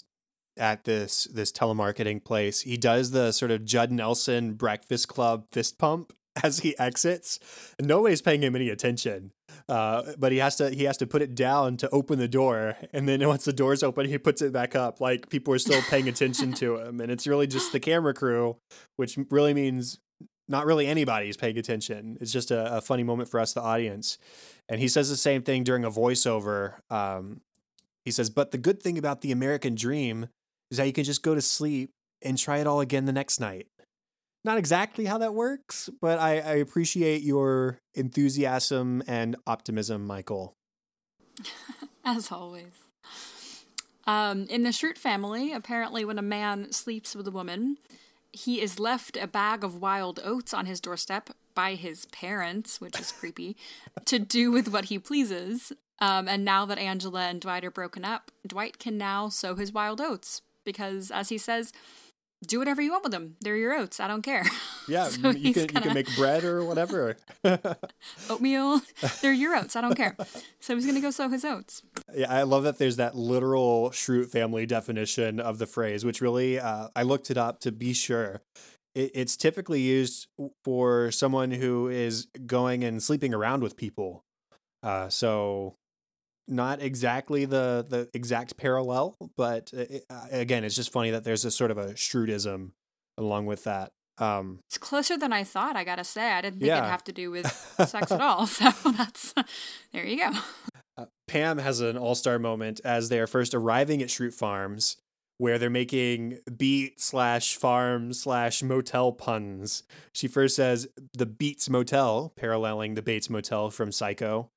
at this this telemarketing place, he does the sort of Judd Nelson Breakfast Club fist pump <laughs> as he exits. Nobody's paying him any attention, uh, but he has to he has to put it down to open the door, and then once the door's open, he puts it back up. Like people are still paying attention to <laughs> him, and it's really just the camera crew, which really means not really anybody is paying attention. It's just a, a, funny moment for us, the audience. And he says the same thing during a voiceover. Um, he says, But the good thing about the American dream is that you can just go to sleep and try it all again the next night. Not exactly how that works, but I, I appreciate your enthusiasm and optimism, Michael. <laughs> As always. Um, in the Schrute family, apparently, when a man sleeps with a woman, he is left a bag of wild oats on his doorstep by his parents, which is creepy, <laughs> to do with what he pleases. Um, and now that Angela and Dwight are broken up, Dwight can now sow his wild oats because, as he says, do whatever you want with them. They're your oats. I don't care. <laughs> Yeah, so you, can, gonna... you can make bread or whatever. <laughs> <laughs> Oatmeal. They're your oats. I don't care. So he's going to go sow his oats. Yeah, I love that there's that literal Schrute family definition of the phrase, which really, uh, I looked it up to be sure. It, it's typically used for someone who is going and sleeping around with people. Uh, so not exactly the the exact parallel, but it, uh, again, it's just funny that there's a sort of a shrewdism along with that. Um, it's closer than I thought. I gotta say, I didn't think yeah. it'd have to do with sex at <laughs> all. So <laughs> that's there you go. Uh, Pam has an all star moment as they are first arriving at Schrute Farms, where they're making beet slash farm slash motel puns. She first says the Beets Motel, paralleling the Bates Motel from Psycho.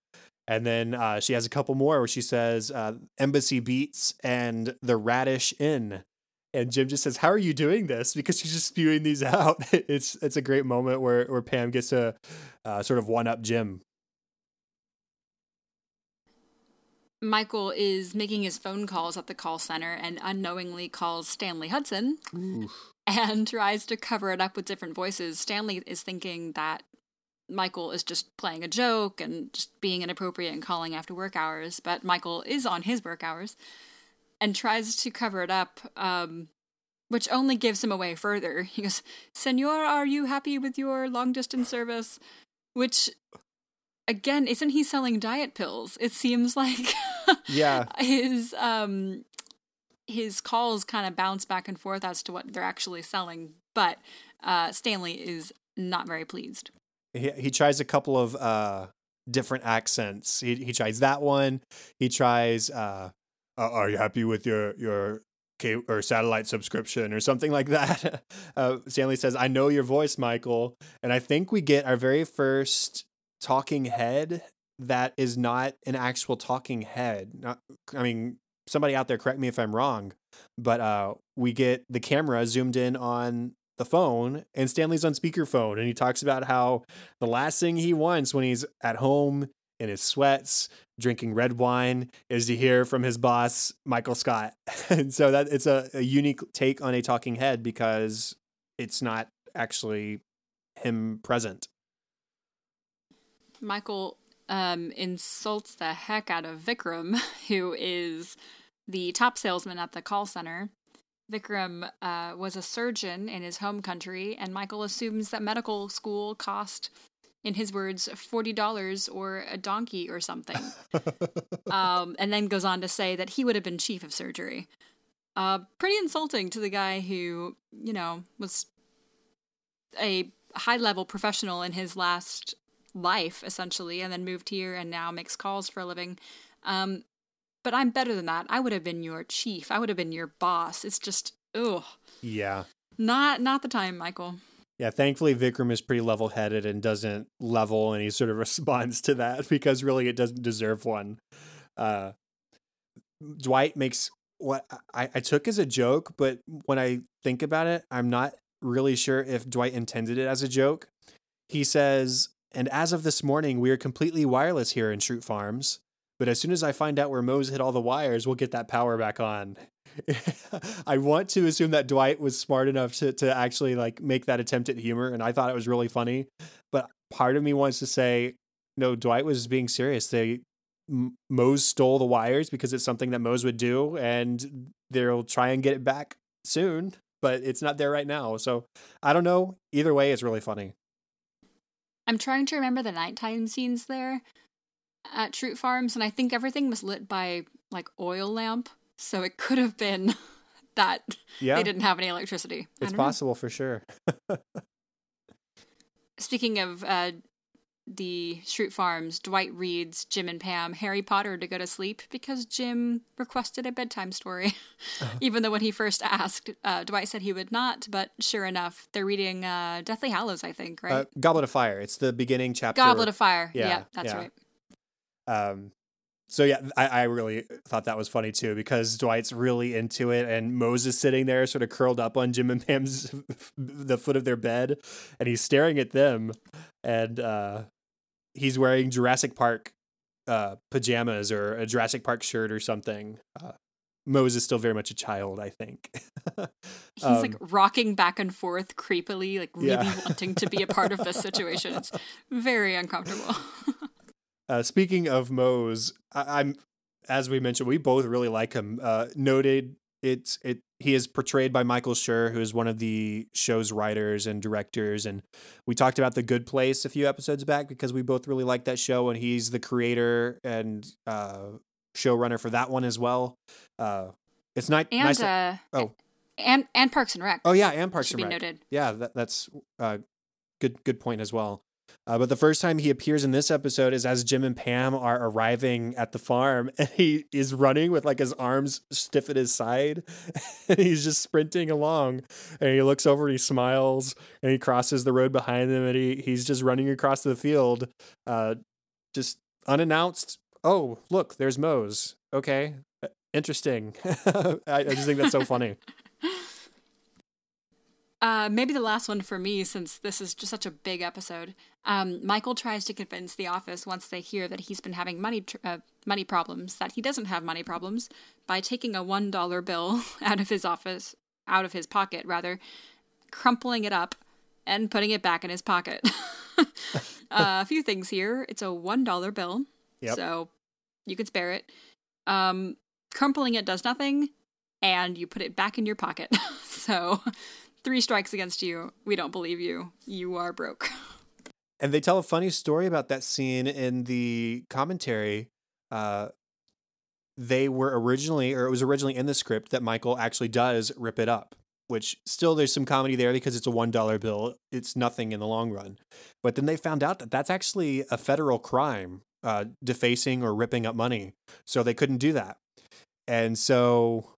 And then uh, she has a couple more where she says uh, Embassy Beets and the Radish Inn. And Jim just says, "How are you doing this?" Because she's just spewing these <laughs> out. it's it's a great moment where where Pam gets to uh, sort of one up Jim. Michael is making his phone calls at the call center and unknowingly calls Stanley Hudson Oof. and tries to cover it up with different voices. Stanley is thinking that Michael is just playing a joke and just being inappropriate and calling after work hours, but Michael is on his work hours and tries to cover it up, um, which only gives him away further. <laughs> He goes, Senor, are you happy with your long distance service? Which, again, isn't he selling diet pills? It seems like <laughs> yeah. his um, his calls kind of bounce back and forth as to what they're actually selling, but uh, Stanley is not very pleased he tries a couple of uh different accents. He he tries that one. He tries uh uh, "Are you happy with your your cable or satellite subscription or something like that?" <laughs> Uh, Stanley says, "I know your voice, Michael," and I think we get our very first talking head that is not an actual talking head. Not, I mean, somebody out there correct me if I'm wrong, but uh, we get the camera zoomed in on the phone and Stanley's on speakerphone and he talks about how the last thing he wants when he's at home in his sweats drinking red wine is to hear from his boss Michael Scott. <laughs> and so that it's a, a unique take on a talking head because it's not actually him present. Michael um, insults the heck out of Vikram, <laughs> who is the top salesman at the call center. Vikram uh, was a surgeon in his home country, and Michael assumes that medical school cost, in his words, $40 or a donkey or something. <laughs> um, and then goes on to say that he would have been chief of surgery. Uh, pretty insulting to the guy who, you know, was a high level professional in his last life, essentially, and then moved here and now makes calls for a living. Um, but I'm better than that. I would have been your chief. I would have been your boss. It's just, ugh. Yeah. Not not the time, Michael. Yeah, thankfully Vikram is pretty level headed and doesn't level any sort of <laughs> response to that because really it doesn't deserve one. Uh, Dwight makes what I, I took as a joke, but when I think about it, I'm not really sure if Dwight intended it as a joke. He says, and as of this morning, we are completely wireless here in Schrute Farms. But as soon as I find out where Mose hit all the wires, we'll get that power back on. <laughs> I want to assume that Dwight was smart enough to to actually like make that attempt at humor, and I thought it was really funny. But part of me wants to say, no, Dwight was being serious. They Mose stole the wires because it's something that Mose would do, and they'll try and get it back soon. But it's not there right now, so I don't know. Either way, it's really funny. I'm trying to remember the nighttime scenes there at Schrute Farms, and I think everything was lit by like oil lamp, so it could have been <laughs> that yeah. they didn't have any electricity. It's possible know. for sure. <laughs> Speaking of uh, the Schrute Farms, Dwight reads Jim and Pam Harry Potter to go to sleep because Jim requested a bedtime story. <laughs> Even though when he first asked, uh, Dwight said he would not, but sure enough, they're reading uh, Deathly Hallows, I think, right? Uh, Goblet of Fire. It's the beginning chapter. Goblet of Fire. Yeah, yeah that's yeah. right. Um, so yeah, I, I really thought that was funny too because Dwight's really into it, and Mose's sitting there, sort of curled up on Jim and Pam's <laughs> the foot of their bed, and he's staring at them, and uh, he's wearing Jurassic Park uh, pajamas or a Jurassic Park shirt or something. Uh, Mose is still very much a child, I think. <laughs> He's um, like rocking back and forth creepily, like really yeah. wanting to be a part of this situation. It's <laughs> very uncomfortable. Uh, speaking of Mose, I- am as we mentioned, we both really like him. Uh, noted it's it he is portrayed by Michael Schur, who is one of the show's writers and directors. And we talked about The Good Place a few episodes back because we both really like that show, and he's the creator and uh, showrunner for that one as well. Uh, it's not and nice. Uh, oh, and and Parks and Rec. Oh yeah, and Parks and Rec. noted. Yeah, that, that's uh, good. Good point as well. Uh, but the first time he appears in this episode is as Jim and Pam are arriving at the farm, <laughs> and he is running with like his arms stiff at his side, <laughs> and he's just sprinting along. And he looks over, and he smiles, and he crosses the road behind them, and he he's just running across the field, uh, just unannounced. Oh, look, there's Mose. Okay, uh, interesting. <laughs> I, I just think that's so funny. Uh, maybe the last one for me, since this is just such a big episode. Um, Michael tries to convince the office once they hear that he's been having money tr- uh, money problems that he doesn't have money problems by taking a one dollar bill <laughs> out of his office, out of his pocket rather, crumpling it up and putting it back in his pocket. <laughs> uh, a few things here. It's a one dollar bill, yep. so you could spare it. Um, crumpling it does nothing, and you put it back in your pocket. <laughs> so three strikes against you. We don't believe you. You are broke. <laughs> And they tell a funny story about that scene in the commentary. Uh, they were originally, or it was originally in the script that Michael actually does rip it up, which still there's some comedy there because it's a $1 bill. It's nothing in the long run. But then they found out that that's actually a federal crime, uh, defacing or ripping up money. So they couldn't do that. And so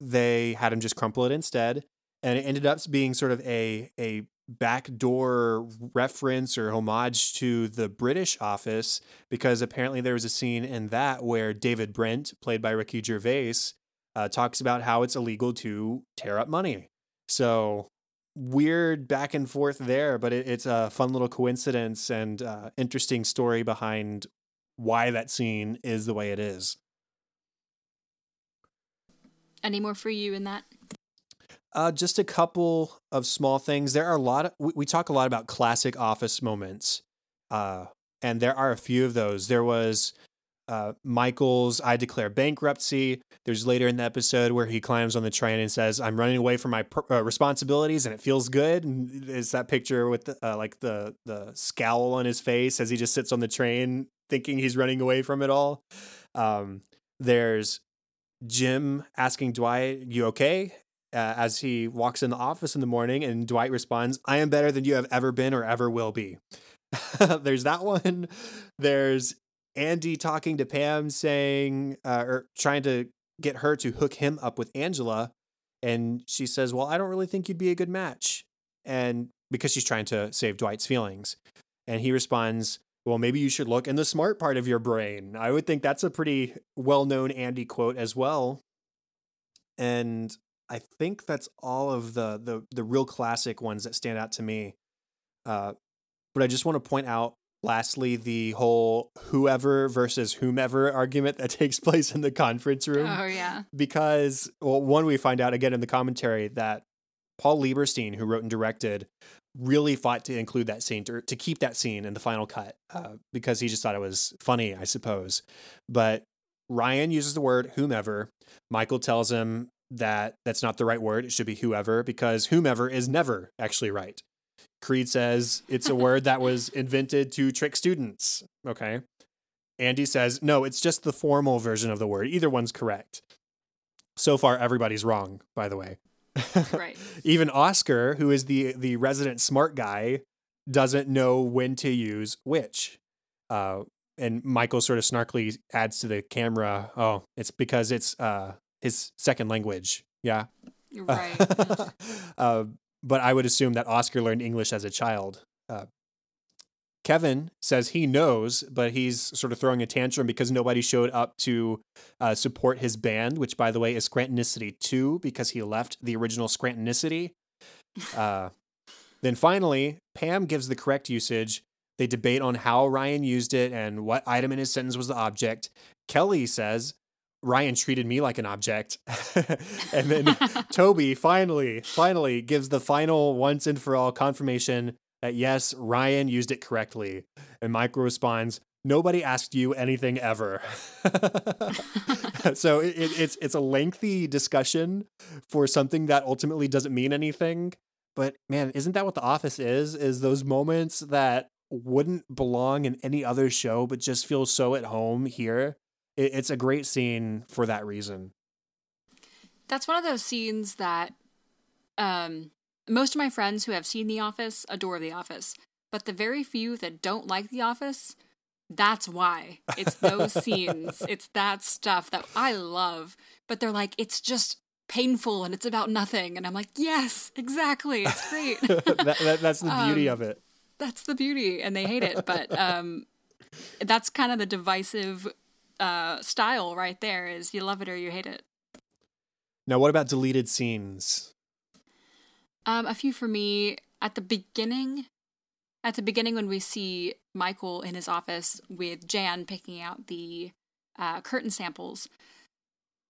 they had him just crumple it instead. And it ended up being sort of a, a backdoor reference or homage to the British office because apparently there was a scene in that where David Brent, played by Ricky Gervais, uh, talks about how it's illegal to tear up money. So weird back and forth there, but it, it's a fun little coincidence and uh, interesting story behind why that scene is the way it is. Any more for you in that? Uh, just a couple of small things. There are a lot of, we, we talk a lot about classic office moments, uh, and there are a few of those. There was uh, Michael's I declare bankruptcy. There's later in the episode where he climbs on the train and says, "I'm running away from my uh, responsibilities, and it feels good." And it's that picture with the, uh, like the the scowl on his face as he just sits on the train, thinking he's running away from it all. Um, there's Jim asking Dwight, "You okay?" Uh, as he walks in the office in the morning, and Dwight responds, "I am better than you have ever been or ever will be." <laughs> there's that one. There's Andy talking to Pam, saying uh, or trying to get her to hook him up with Angela, and she says, "Well, I don't really think you'd be a good match," and because she's trying to save Dwight's feelings, and he responds, "Well, maybe you should look in the smart part of your brain." I would think that's a pretty well-known Andy quote as well, and I think that's all of the the the real classic ones that stand out to me. Uh, but I just want to point out lastly the whole whoever versus whomever argument that <laughs> takes place in the conference room. Oh yeah. Because well, one we find out again in the commentary that Paul Lieberstein, who wrote and directed, really fought to include that scene to, to keep that scene in the final cut uh, because he just thought it was funny, I suppose. But Ryan uses the word whomever. Michael tells him that that's not the right word. It should be whoever because whomever is never actually right. Creed says it's a word that was <laughs> invented to trick students. Okay. Andy says, no, it's just the formal version of the word. Either one's correct. So far, everybody's wrong, by the way. Right. <laughs> Even Oscar, who is the the resident smart guy, doesn't know when to use which. Uh, and Michael sort of snarkily adds to the camera, "Oh, it's because it's uh, his second language." Yeah. Right. <laughs> <laughs> uh, but I would assume that Oscar learned English as a child. Uh, Kevin says he knows, but he's sort of throwing a tantrum because nobody showed up to uh, support his band, which, by the way, is Scrantonicity 2 because he left the original Scrantonicity. <laughs> Uh, then finally, Pam gives the correct usage. They debate on how Ryan used it and what item in his sentence was the object. Kelly says, Ryan treated me like an object. <laughs> and then Toby finally, finally gives the final once and for all confirmation that yes, Ryan used it correctly. And Michael responds, Nobody asked you anything ever. <laughs> so it, it, it's it's a lengthy discussion for something that ultimately doesn't mean anything. But man, isn't that what The Office is? Is those moments that wouldn't belong in any other show, but just feel so at home here? It, it's a great scene for that reason. That's one of those scenes that um, most of my friends who have seen The Office adore The Office, but the very few that don't like The Office, that's why. It's those <laughs> scenes, it's that stuff that I love, but they're like, it's just painful and it's about nothing. And I'm like, yes, exactly. It's great. <laughs> that, that, that's the beauty Um, of it. that's the beauty. And they hate it. But um, that's kind of the divisive uh, style right there is you love it or you hate it. Now, what about deleted scenes? Um, a few for me at the beginning. At the beginning, when we see Michael in his office with Jan picking out the uh, curtain samples,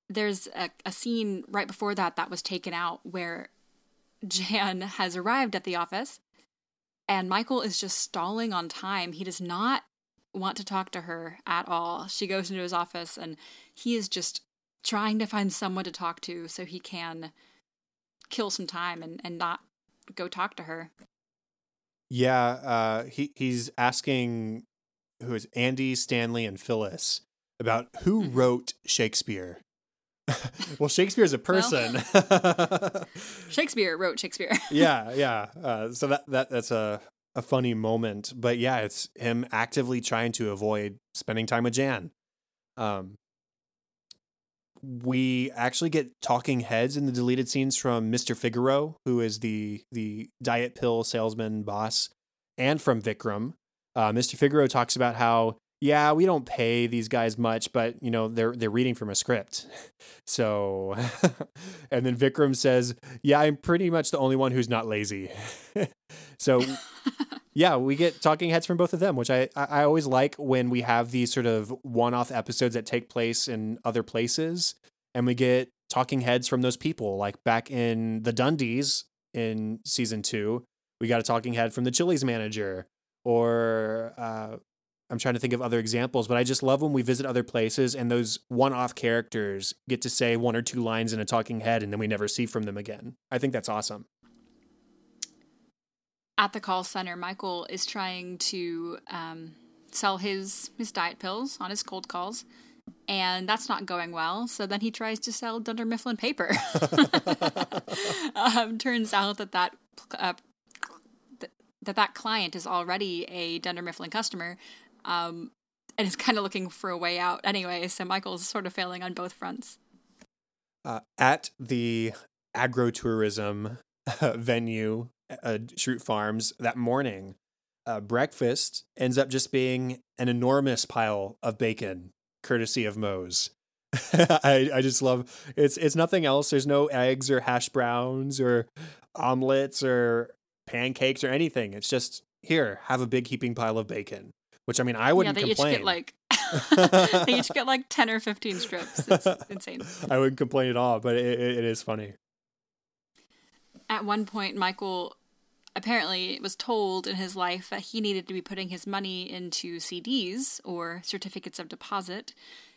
there's a, a scene right before that that was taken out where Jan has arrived at the office and Michael is just stalling on time. He does not want to talk to her at all. She goes into his office and he is just trying to find someone to talk to so he can kill some time and, and not go talk to her. Yeah, uh, he he's asking who is Andy, Stanley, and Phyllis about who Mhm. wrote Shakespeare. <laughs> well, Shakespeare is a person. <laughs> <laughs> Shakespeare wrote Shakespeare. yeah, yeah. Uh, so that that that's a a funny moment, but yeah, it's him actively trying to avoid spending time with Jan. Um, we actually get talking heads in the deleted scenes from Mr. Figaro, who is the the diet pill salesman boss, and from Vikram. Uh, Mr. Figaro talks about how yeah, we don't pay these guys much, but you know they're they're reading from a script. <laughs> So, <laughs> and then Vikram says, "Yeah, I'm pretty much the only one who's not lazy." <laughs> so, yeah, we get talking heads from both of them, which I I always like when we have these sort of one-off episodes that take place in other places, and we get talking heads from those people. Like back in the Dundies in season two, we got a talking head from the Chili's manager, or uh, I'm trying to think of other examples, but I just love when we visit other places and those one off characters get to say one or two lines in a talking head and then we never see from them again. I think that's awesome. At the call center, Michael is trying to um, sell his, his diet pills on his cold calls, and that's not going well. So then he tries to sell Dunder Mifflin paper. <laughs> <laughs> um, turns out that that uh, that that client is already a Dunder Mifflin customer, um, and is kind of looking for a way out anyway. So Michael's sort of failing on both fronts. Uh, at the agro-tourism <laughs> venue, uh, Schrute Farms, that morning, uh, breakfast ends up just being an enormous pile of bacon, courtesy of Mose. <laughs> I, I just love it's it's nothing else. There's no eggs or hash browns or omelets or pancakes or anything. It's just here, have a big heaping pile of bacon. Which I mean, I wouldn't yeah, they complain. Each get like <laughs> <laughs> they each get like ten or fifteen strips. It's <laughs> insane. I wouldn't complain at all, but it, it is funny. At one point, Michael apparently was told in his life that he needed to be putting his money into CDs or certificates of deposit.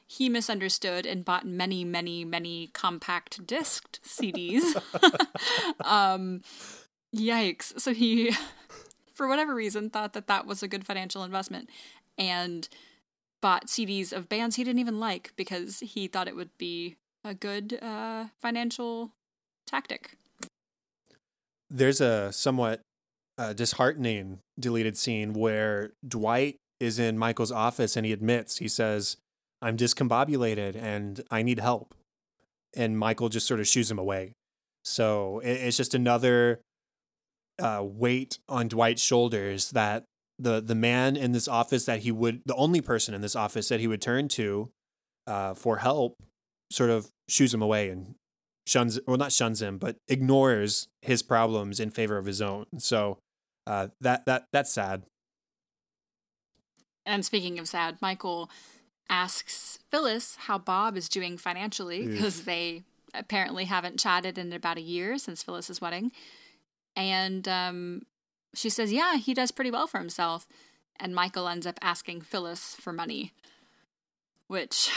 He misunderstood and bought many, many, many compact disc CDs. um, yikes! So he for whatever reason, thought that that was a good financial investment and bought CDs of bands he didn't even like because he thought it would be a good uh, financial tactic. There's a somewhat uh, disheartening deleted scene where Dwight is in Michael's office and he admits, he says, I'm discombobulated and I need help. And Michael just sort of shoos him away. So it's just another uh, weight on Dwight's shoulders that the the man in this office that he would the only person in this office that he would turn to uh, for help sort of shoos him away and shuns well not shuns him but ignores his problems in favor of his own. So uh, that that that's sad. And speaking of sad michael asks phyllis how bob is doing financially because they apparently haven't chatted in about a year since phyllis's wedding and um, she says, Yeah, he does pretty well for himself. And Michael ends up asking Phyllis for money, which,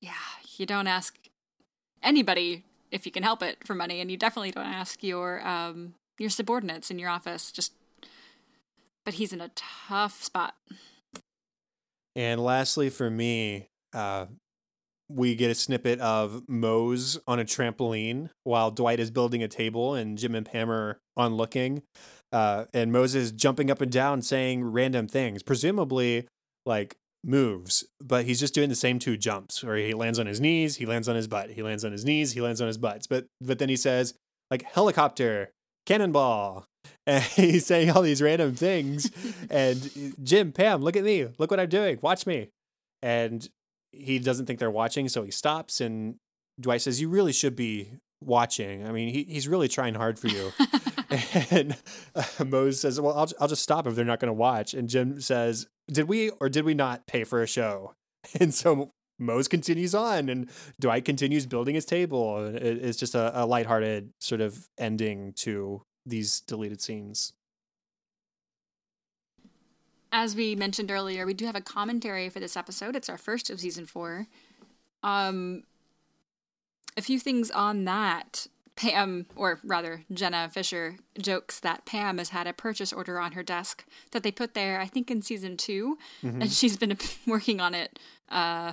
yeah, you don't ask anybody if you can help it for money, and you definitely don't ask your um, your subordinates in your office. Just, but he's in a tough spot. And lastly, for me, uh, we get a snippet of Mose on a trampoline while Dwight is building a table and Jim and Pam are on looking. Uh, and Mose's jumping up and down saying random things, presumably like moves, but he's just doing the same two jumps where he lands on his knees, he lands on his butt, he lands on his knees, he lands on his butts. But but then he says like helicopter, cannonball, <laughs> and he's saying all these random things. <laughs> and Jim, Pam, look at me, look what I'm doing, watch me. And he doesn't think they're watching, so he stops. And Dwight says, "You really should be watching. I mean, he, he's really trying hard for you." <laughs> <laughs> and uh, Mose says, "Well, I'll I'll just stop if they're not going to watch." And Jim says, "Did we or did we not pay for a show?" <laughs> And so Mose continues on, and Dwight continues building his table. It's just a, a lighthearted sort of ending to these deleted scenes as we mentioned earlier, we do have a commentary for this episode. It's our first of season four. Um, a few things on that. Pam, or rather, Jenna Fischer jokes that Pam has had a purchase order on her desk that they put there, I think, in season 2 mm-hmm. and <laughs> she's been <laughs> working on it uh,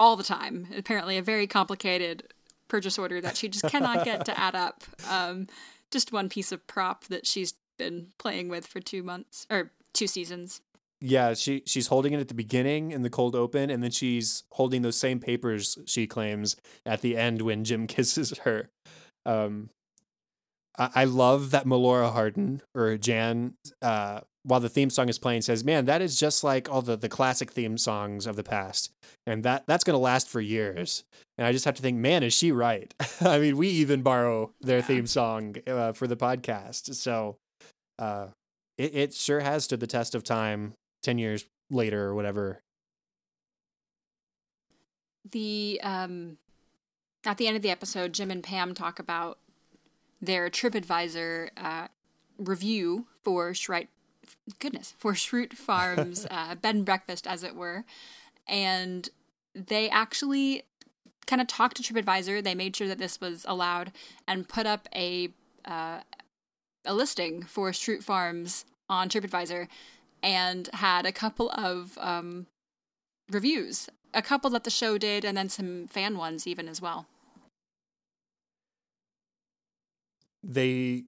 all the time. Apparently, a very complicated purchase order that she just cannot <laughs> get to add up. Um, just one piece of prop that she's been playing with for two months or two seasons. Yeah, she she's holding it at the beginning in the cold open, and then she's holding those same papers she claims at the end when Jim <laughs> kisses her. Um, I, I love that Melora Hardin or Jan, uh, while the theme song is playing, says, "Man, that is just like all the the classic theme songs of the past, and that that's gonna last for years." And I just have to think, man, is she right? <laughs> I mean, we even borrow their theme song uh, for the podcast, so uh, it, it sure has stood the test of time 10 years later or whatever the um at the end of the episode jim and pam talk about their tripadvisor uh, review for Schreit, goodness for Schrute Farms <laughs> uh, bed and breakfast as it were and they actually kind of talked to TripAdvisor. They made sure that this was allowed and put up a uh, a listing for Schrute Farms on TripAdvisor and had a couple of um, reviews, a couple that the show did, and then some fan ones even as well. They,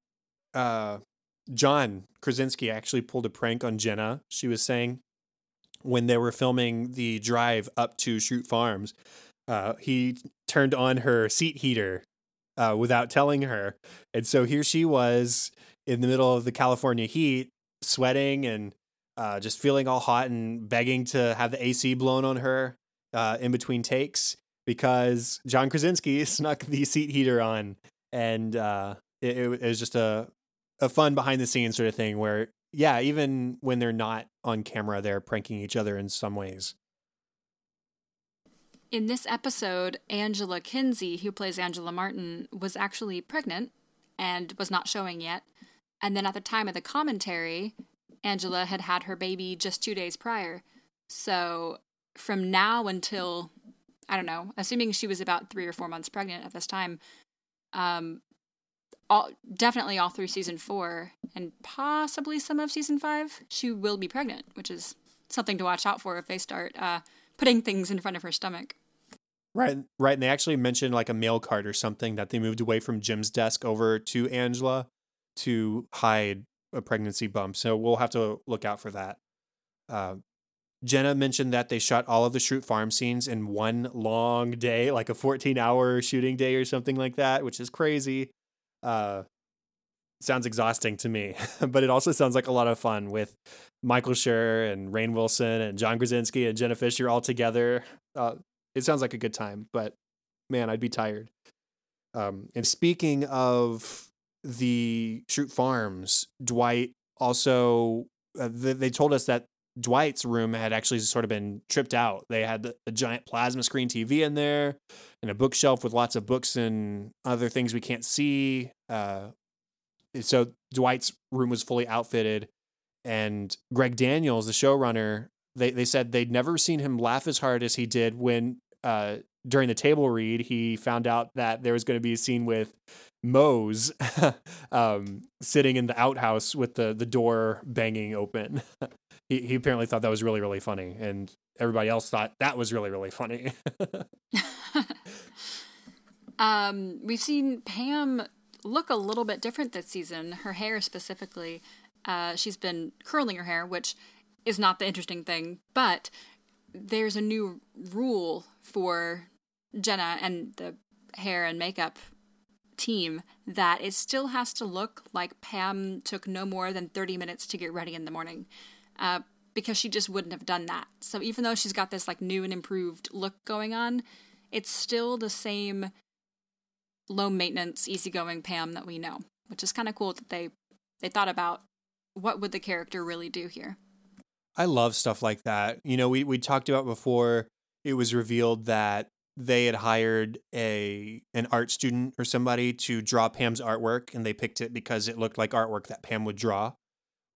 uh, John Krasinski actually pulled a prank on Jenna. She was saying when they were filming the drive up to Schrute Farms, uh, he turned on her seat heater uh, without telling her. And so here she was in the middle of the California heat, sweating and uh, just feeling all hot and begging to have the AC blown on her uh, in between takes because John Krasinski <laughs> snuck the seat heater on, and uh, it, it, was just a a fun behind the scenes sort of thing where yeah, even when they're not on camera, they're pranking each other in some ways. In this episode, Angela Kinsey, who plays Angela Martin, was actually pregnant and was not showing yet. And then at the time of the commentary, Angela had had her baby just two days prior. So from now until, I don't know, assuming she was about three or four months pregnant at this time, um, all, definitely all through season four and possibly some of season five, she will be pregnant, which is something to watch out for if they start uh, putting things in front of her stomach. Right, right. And they actually mentioned like a mail cart or something that they moved away from Jim's desk over to Angela to hide a pregnancy bump. So we'll have to look out for that. Uh, Jenna mentioned that they shot all of the Schrute farm scenes in one long day, like a 14 hour shooting day or something like that, which is crazy. Uh, sounds exhausting to me, <laughs> but it also sounds like a lot of fun with Michael Schur and Rainn Wilson and John Krasinski and Jenna Fischer all together. Uh, it sounds like a good time, but man, I'd be tired. Um, and speaking of the Schrute Farms, Dwight also uh, they told us that Dwight's room had actually sort of been tripped out. They had a giant plasma screen TV in there and a bookshelf with lots of books and other things we can't see. Uh, so Dwight's room was fully outfitted, and Greg Daniels, the showrunner, they they said they'd never seen him laugh as hard as he did when uh, during the table read he found out that there was going to be a scene with Mose <laughs> um, sitting in the outhouse with the the door banging open. <laughs> he he apparently thought that was really really funny, and everybody else thought that was really really funny. <laughs> um, we've seen Pam look a little bit different this season. Her hair specifically, uh, she's been curling her hair, which is not the interesting thing, but there's a new rule for Jenna and the hair and makeup team that it still has to look like Pam took no more than 30 minutes to get ready in the morning. Uh, because she just wouldn't have done that. So even though she's got this like new and improved look going on, it's still the same low maintenance, easygoing Pam that we know, which is kind of cool that they they thought about what would the character really do here. I love stuff like that. You know, we we talked about before it was revealed that they had hired a an art student or somebody to draw Pam's artwork and they picked it because it looked like artwork that Pam would draw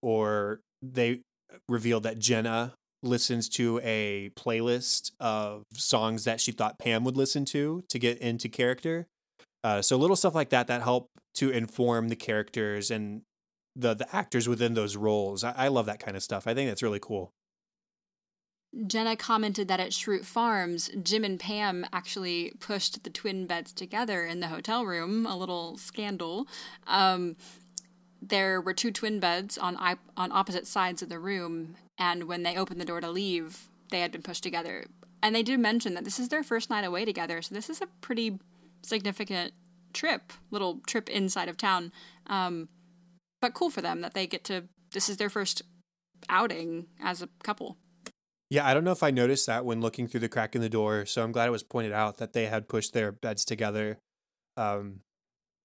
or they revealed that Jenna listens to a playlist of songs that she thought Pam would listen to to get into character. Uh, so little stuff like that that help to inform the characters and the the actors within those roles. I, I love that kind of stuff. I think that's really cool. Jenna commented that at Schrute Farms, Jim and Pam actually pushed the twin beds together in the hotel room, a little scandal. Um, there were two twin beds on on opposite sides of the room, and when they opened the door to leave, they had been pushed together. And they do mention that this is their first night away together, so this is a pretty significant trip, little trip inside of town. Um, but cool for them that they get to. This is their first outing as a couple. Yeah, I don't know if I noticed that when looking through the crack in the door, so I'm glad it was pointed out that they had pushed their beds together. Um,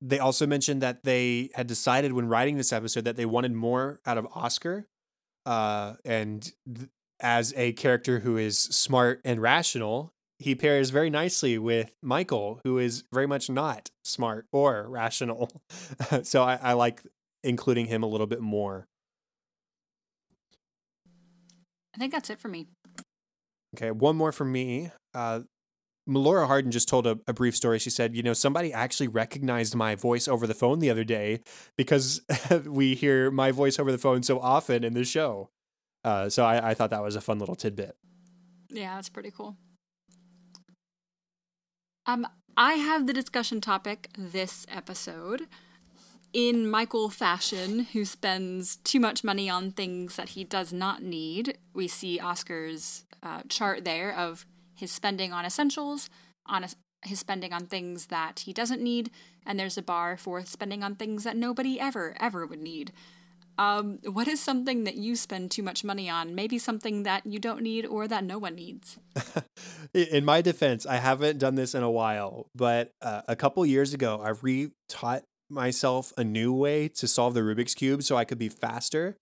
they also mentioned that they had decided when writing this episode that they wanted more out of Oscar. Uh, and th- as a character who is smart and rational, he pairs very nicely with Michael, who is very much not smart or <laughs> rational. so I, I like including him a little bit more. I think that's it for me. Okay, one more for me. Uh, Melora Hardin just told a, a, brief story. She said, you know, somebody actually recognized my voice over the phone the other day because <laughs> we hear my voice over the phone so often in the show. Uh, so I, I thought that was a fun little tidbit. Yeah, that's pretty cool. Um, I have the discussion topic this episode. In Michael fashion, who spends too much money on things that he does not need, we see Oscar's uh, chart there of his spending on essentials, on a, his spending on things that he doesn't need, and there's a bar for spending on things that nobody ever, ever would need. Um, what is something that you spend too much money on? Maybe something that you don't need or that no one needs. <laughs> in my defense, I haven't done this in a while, but uh, a couple years ago, I re-taught myself a new way to solve the Rubik's cube so I could be faster.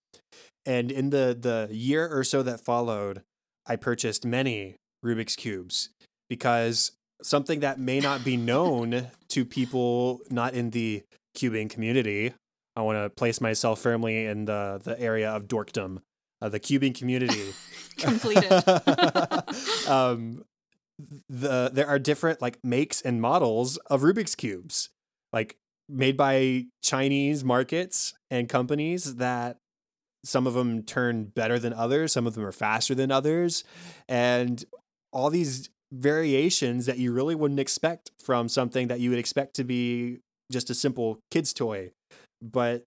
And in the the year or so that followed, I purchased many Rubik's cubes because something that may not be known <laughs> to people not in the cubing community. I want to place myself firmly in the the area of dorkdom, uh, the cubing community. <laughs> Completed. <laughs> um, the there are different like makes and models of Rubik's cubes, like made by Chinese markets and companies that some of them turn better than others, some of them are faster than others, and all these variations that you really wouldn't expect from something that you would expect to be just a simple kid's toy. But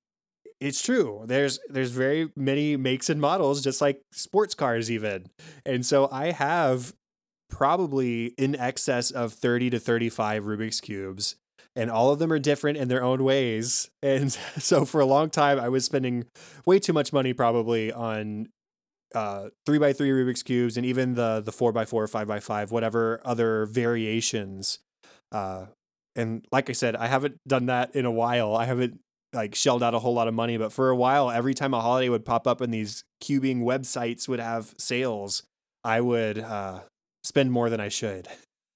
it's true. There's there's very many makes and models, just like sports cars even. And so I have probably in excess of 30 to 35 Rubik's cubes and all of them are different in their own ways. And <laughs> so for a long time I was spending way too much money probably on uh, three by three Rubik's cubes and even the the four by four, five by five, whatever other variations. Uh, and like I said, I haven't done that in a while. I haven't like shelled out a whole lot of money, but for a while, every time a holiday would pop up and these cubing websites would have sales, I would uh, spend more than I should.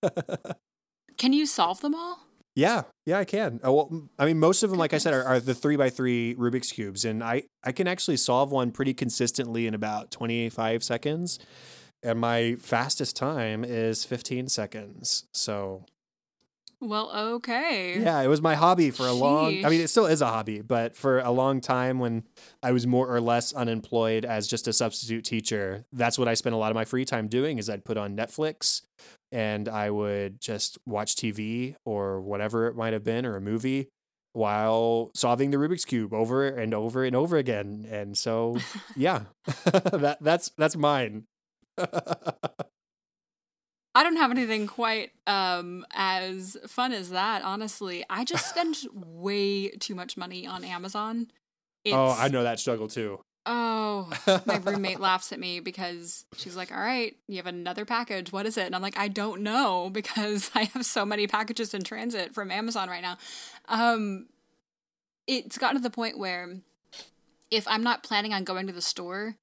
<laughs> Can you solve them all? Yeah, yeah, I can. Oh, well, I mean, most of them, like I said, are, are, the three by three Rubik's cubes, and I I can actually solve one pretty consistently in about twenty five seconds, and my fastest time is fifteen seconds. So, well, okay. Yeah, it was my hobby for a Sheesh. long. I mean, it still is a hobby, but for a long time when I was more or less unemployed as just a substitute teacher, that's what I spent a lot of my free time doing. Is I'd put on Netflix and I would just watch TV or whatever it might have been or a movie while solving the Rubik's cube over and over and over again. And so, <laughs> yeah, <laughs> that that's that's mine. <laughs> I don't have anything quite um, as fun as that, honestly. I just spend way too much money on Amazon. It's, oh, I know that struggle too. Oh, <laughs> my roommate laughs at me because she's like, All right, you have another package. What is it? And I'm like, I don't know <laughs> because I have so many packages in transit from Amazon right now. Um, it's gotten to the point where if I'm not planning on going to the store,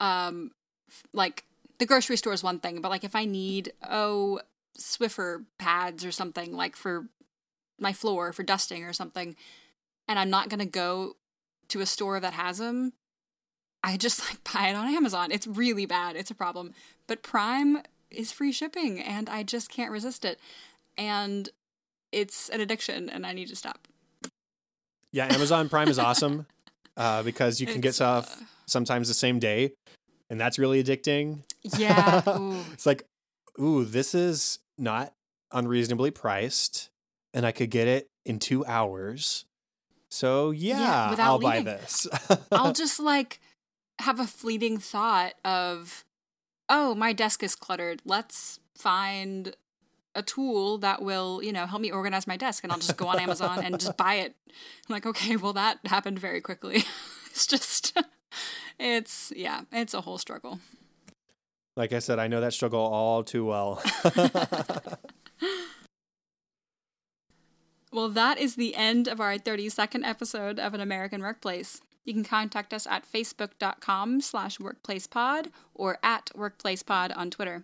um, like the grocery store is one thing, but like if I need, oh, Swiffer pads or something, like for my floor for dusting or something, and I'm not going to go to a store that has them, I just like <laughs> buy it on Amazon. It's really bad. It's a problem. But Prime is free shipping and I just can't resist it. And it's an addiction and I need to stop. Yeah, Amazon Prime is <laughs> awesome uh, because you can it's, get stuff uh, sometimes the same day. And that's really addicting. Yeah. <laughs> it's like, ooh, this is not unreasonably priced and I could get it in two hours So yeah, yeah I'll leaving. buy this. <laughs> I'll just like have a fleeting thought of, oh, my desk is cluttered. Let's find a tool that will, you know, help me organize my desk and I'll just go on Amazon and just buy it. I'm like, okay, well that happened very quickly. <laughs> it's just it's yeah, it's a whole struggle. Like I said, I know that struggle all too well. <laughs> well, that is the end of our 32nd episode of An American Workplace. You can contact us at facebook.com slash workplacepod or at workplacepod on Twitter.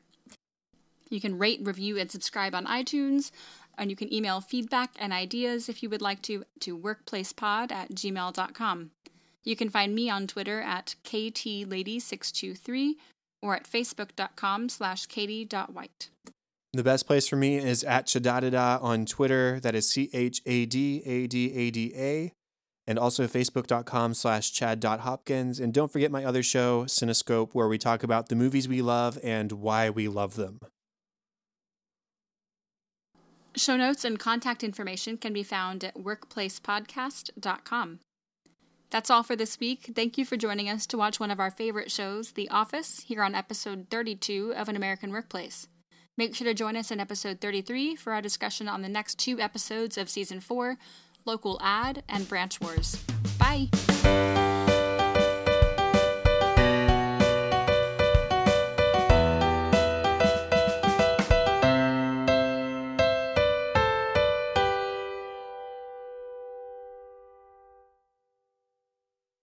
You can rate, review, and subscribe on iTunes, and you can email feedback and ideas if you would like to to workplacepod at gmail.com. You can find me on Twitter at ktlady623 or at facebook.com slash katie.white. The best place for me is at Chadadada on Twitter. That is C H A D A D A D A. And also facebook.com slash chad.hopkins. And don't forget my other show, Cinescope, where we talk about the movies we love and why we love them. Show notes and contact information can be found at workplacepodcast.com. That's all for this week. Thank you for joining us to watch one of our favorite shows, The Office, here on episode 32 of An American Workplace. Make sure to join us in episode 33 for our discussion on the next two episodes of season 4 Local Ad and Branch Wars. Bye!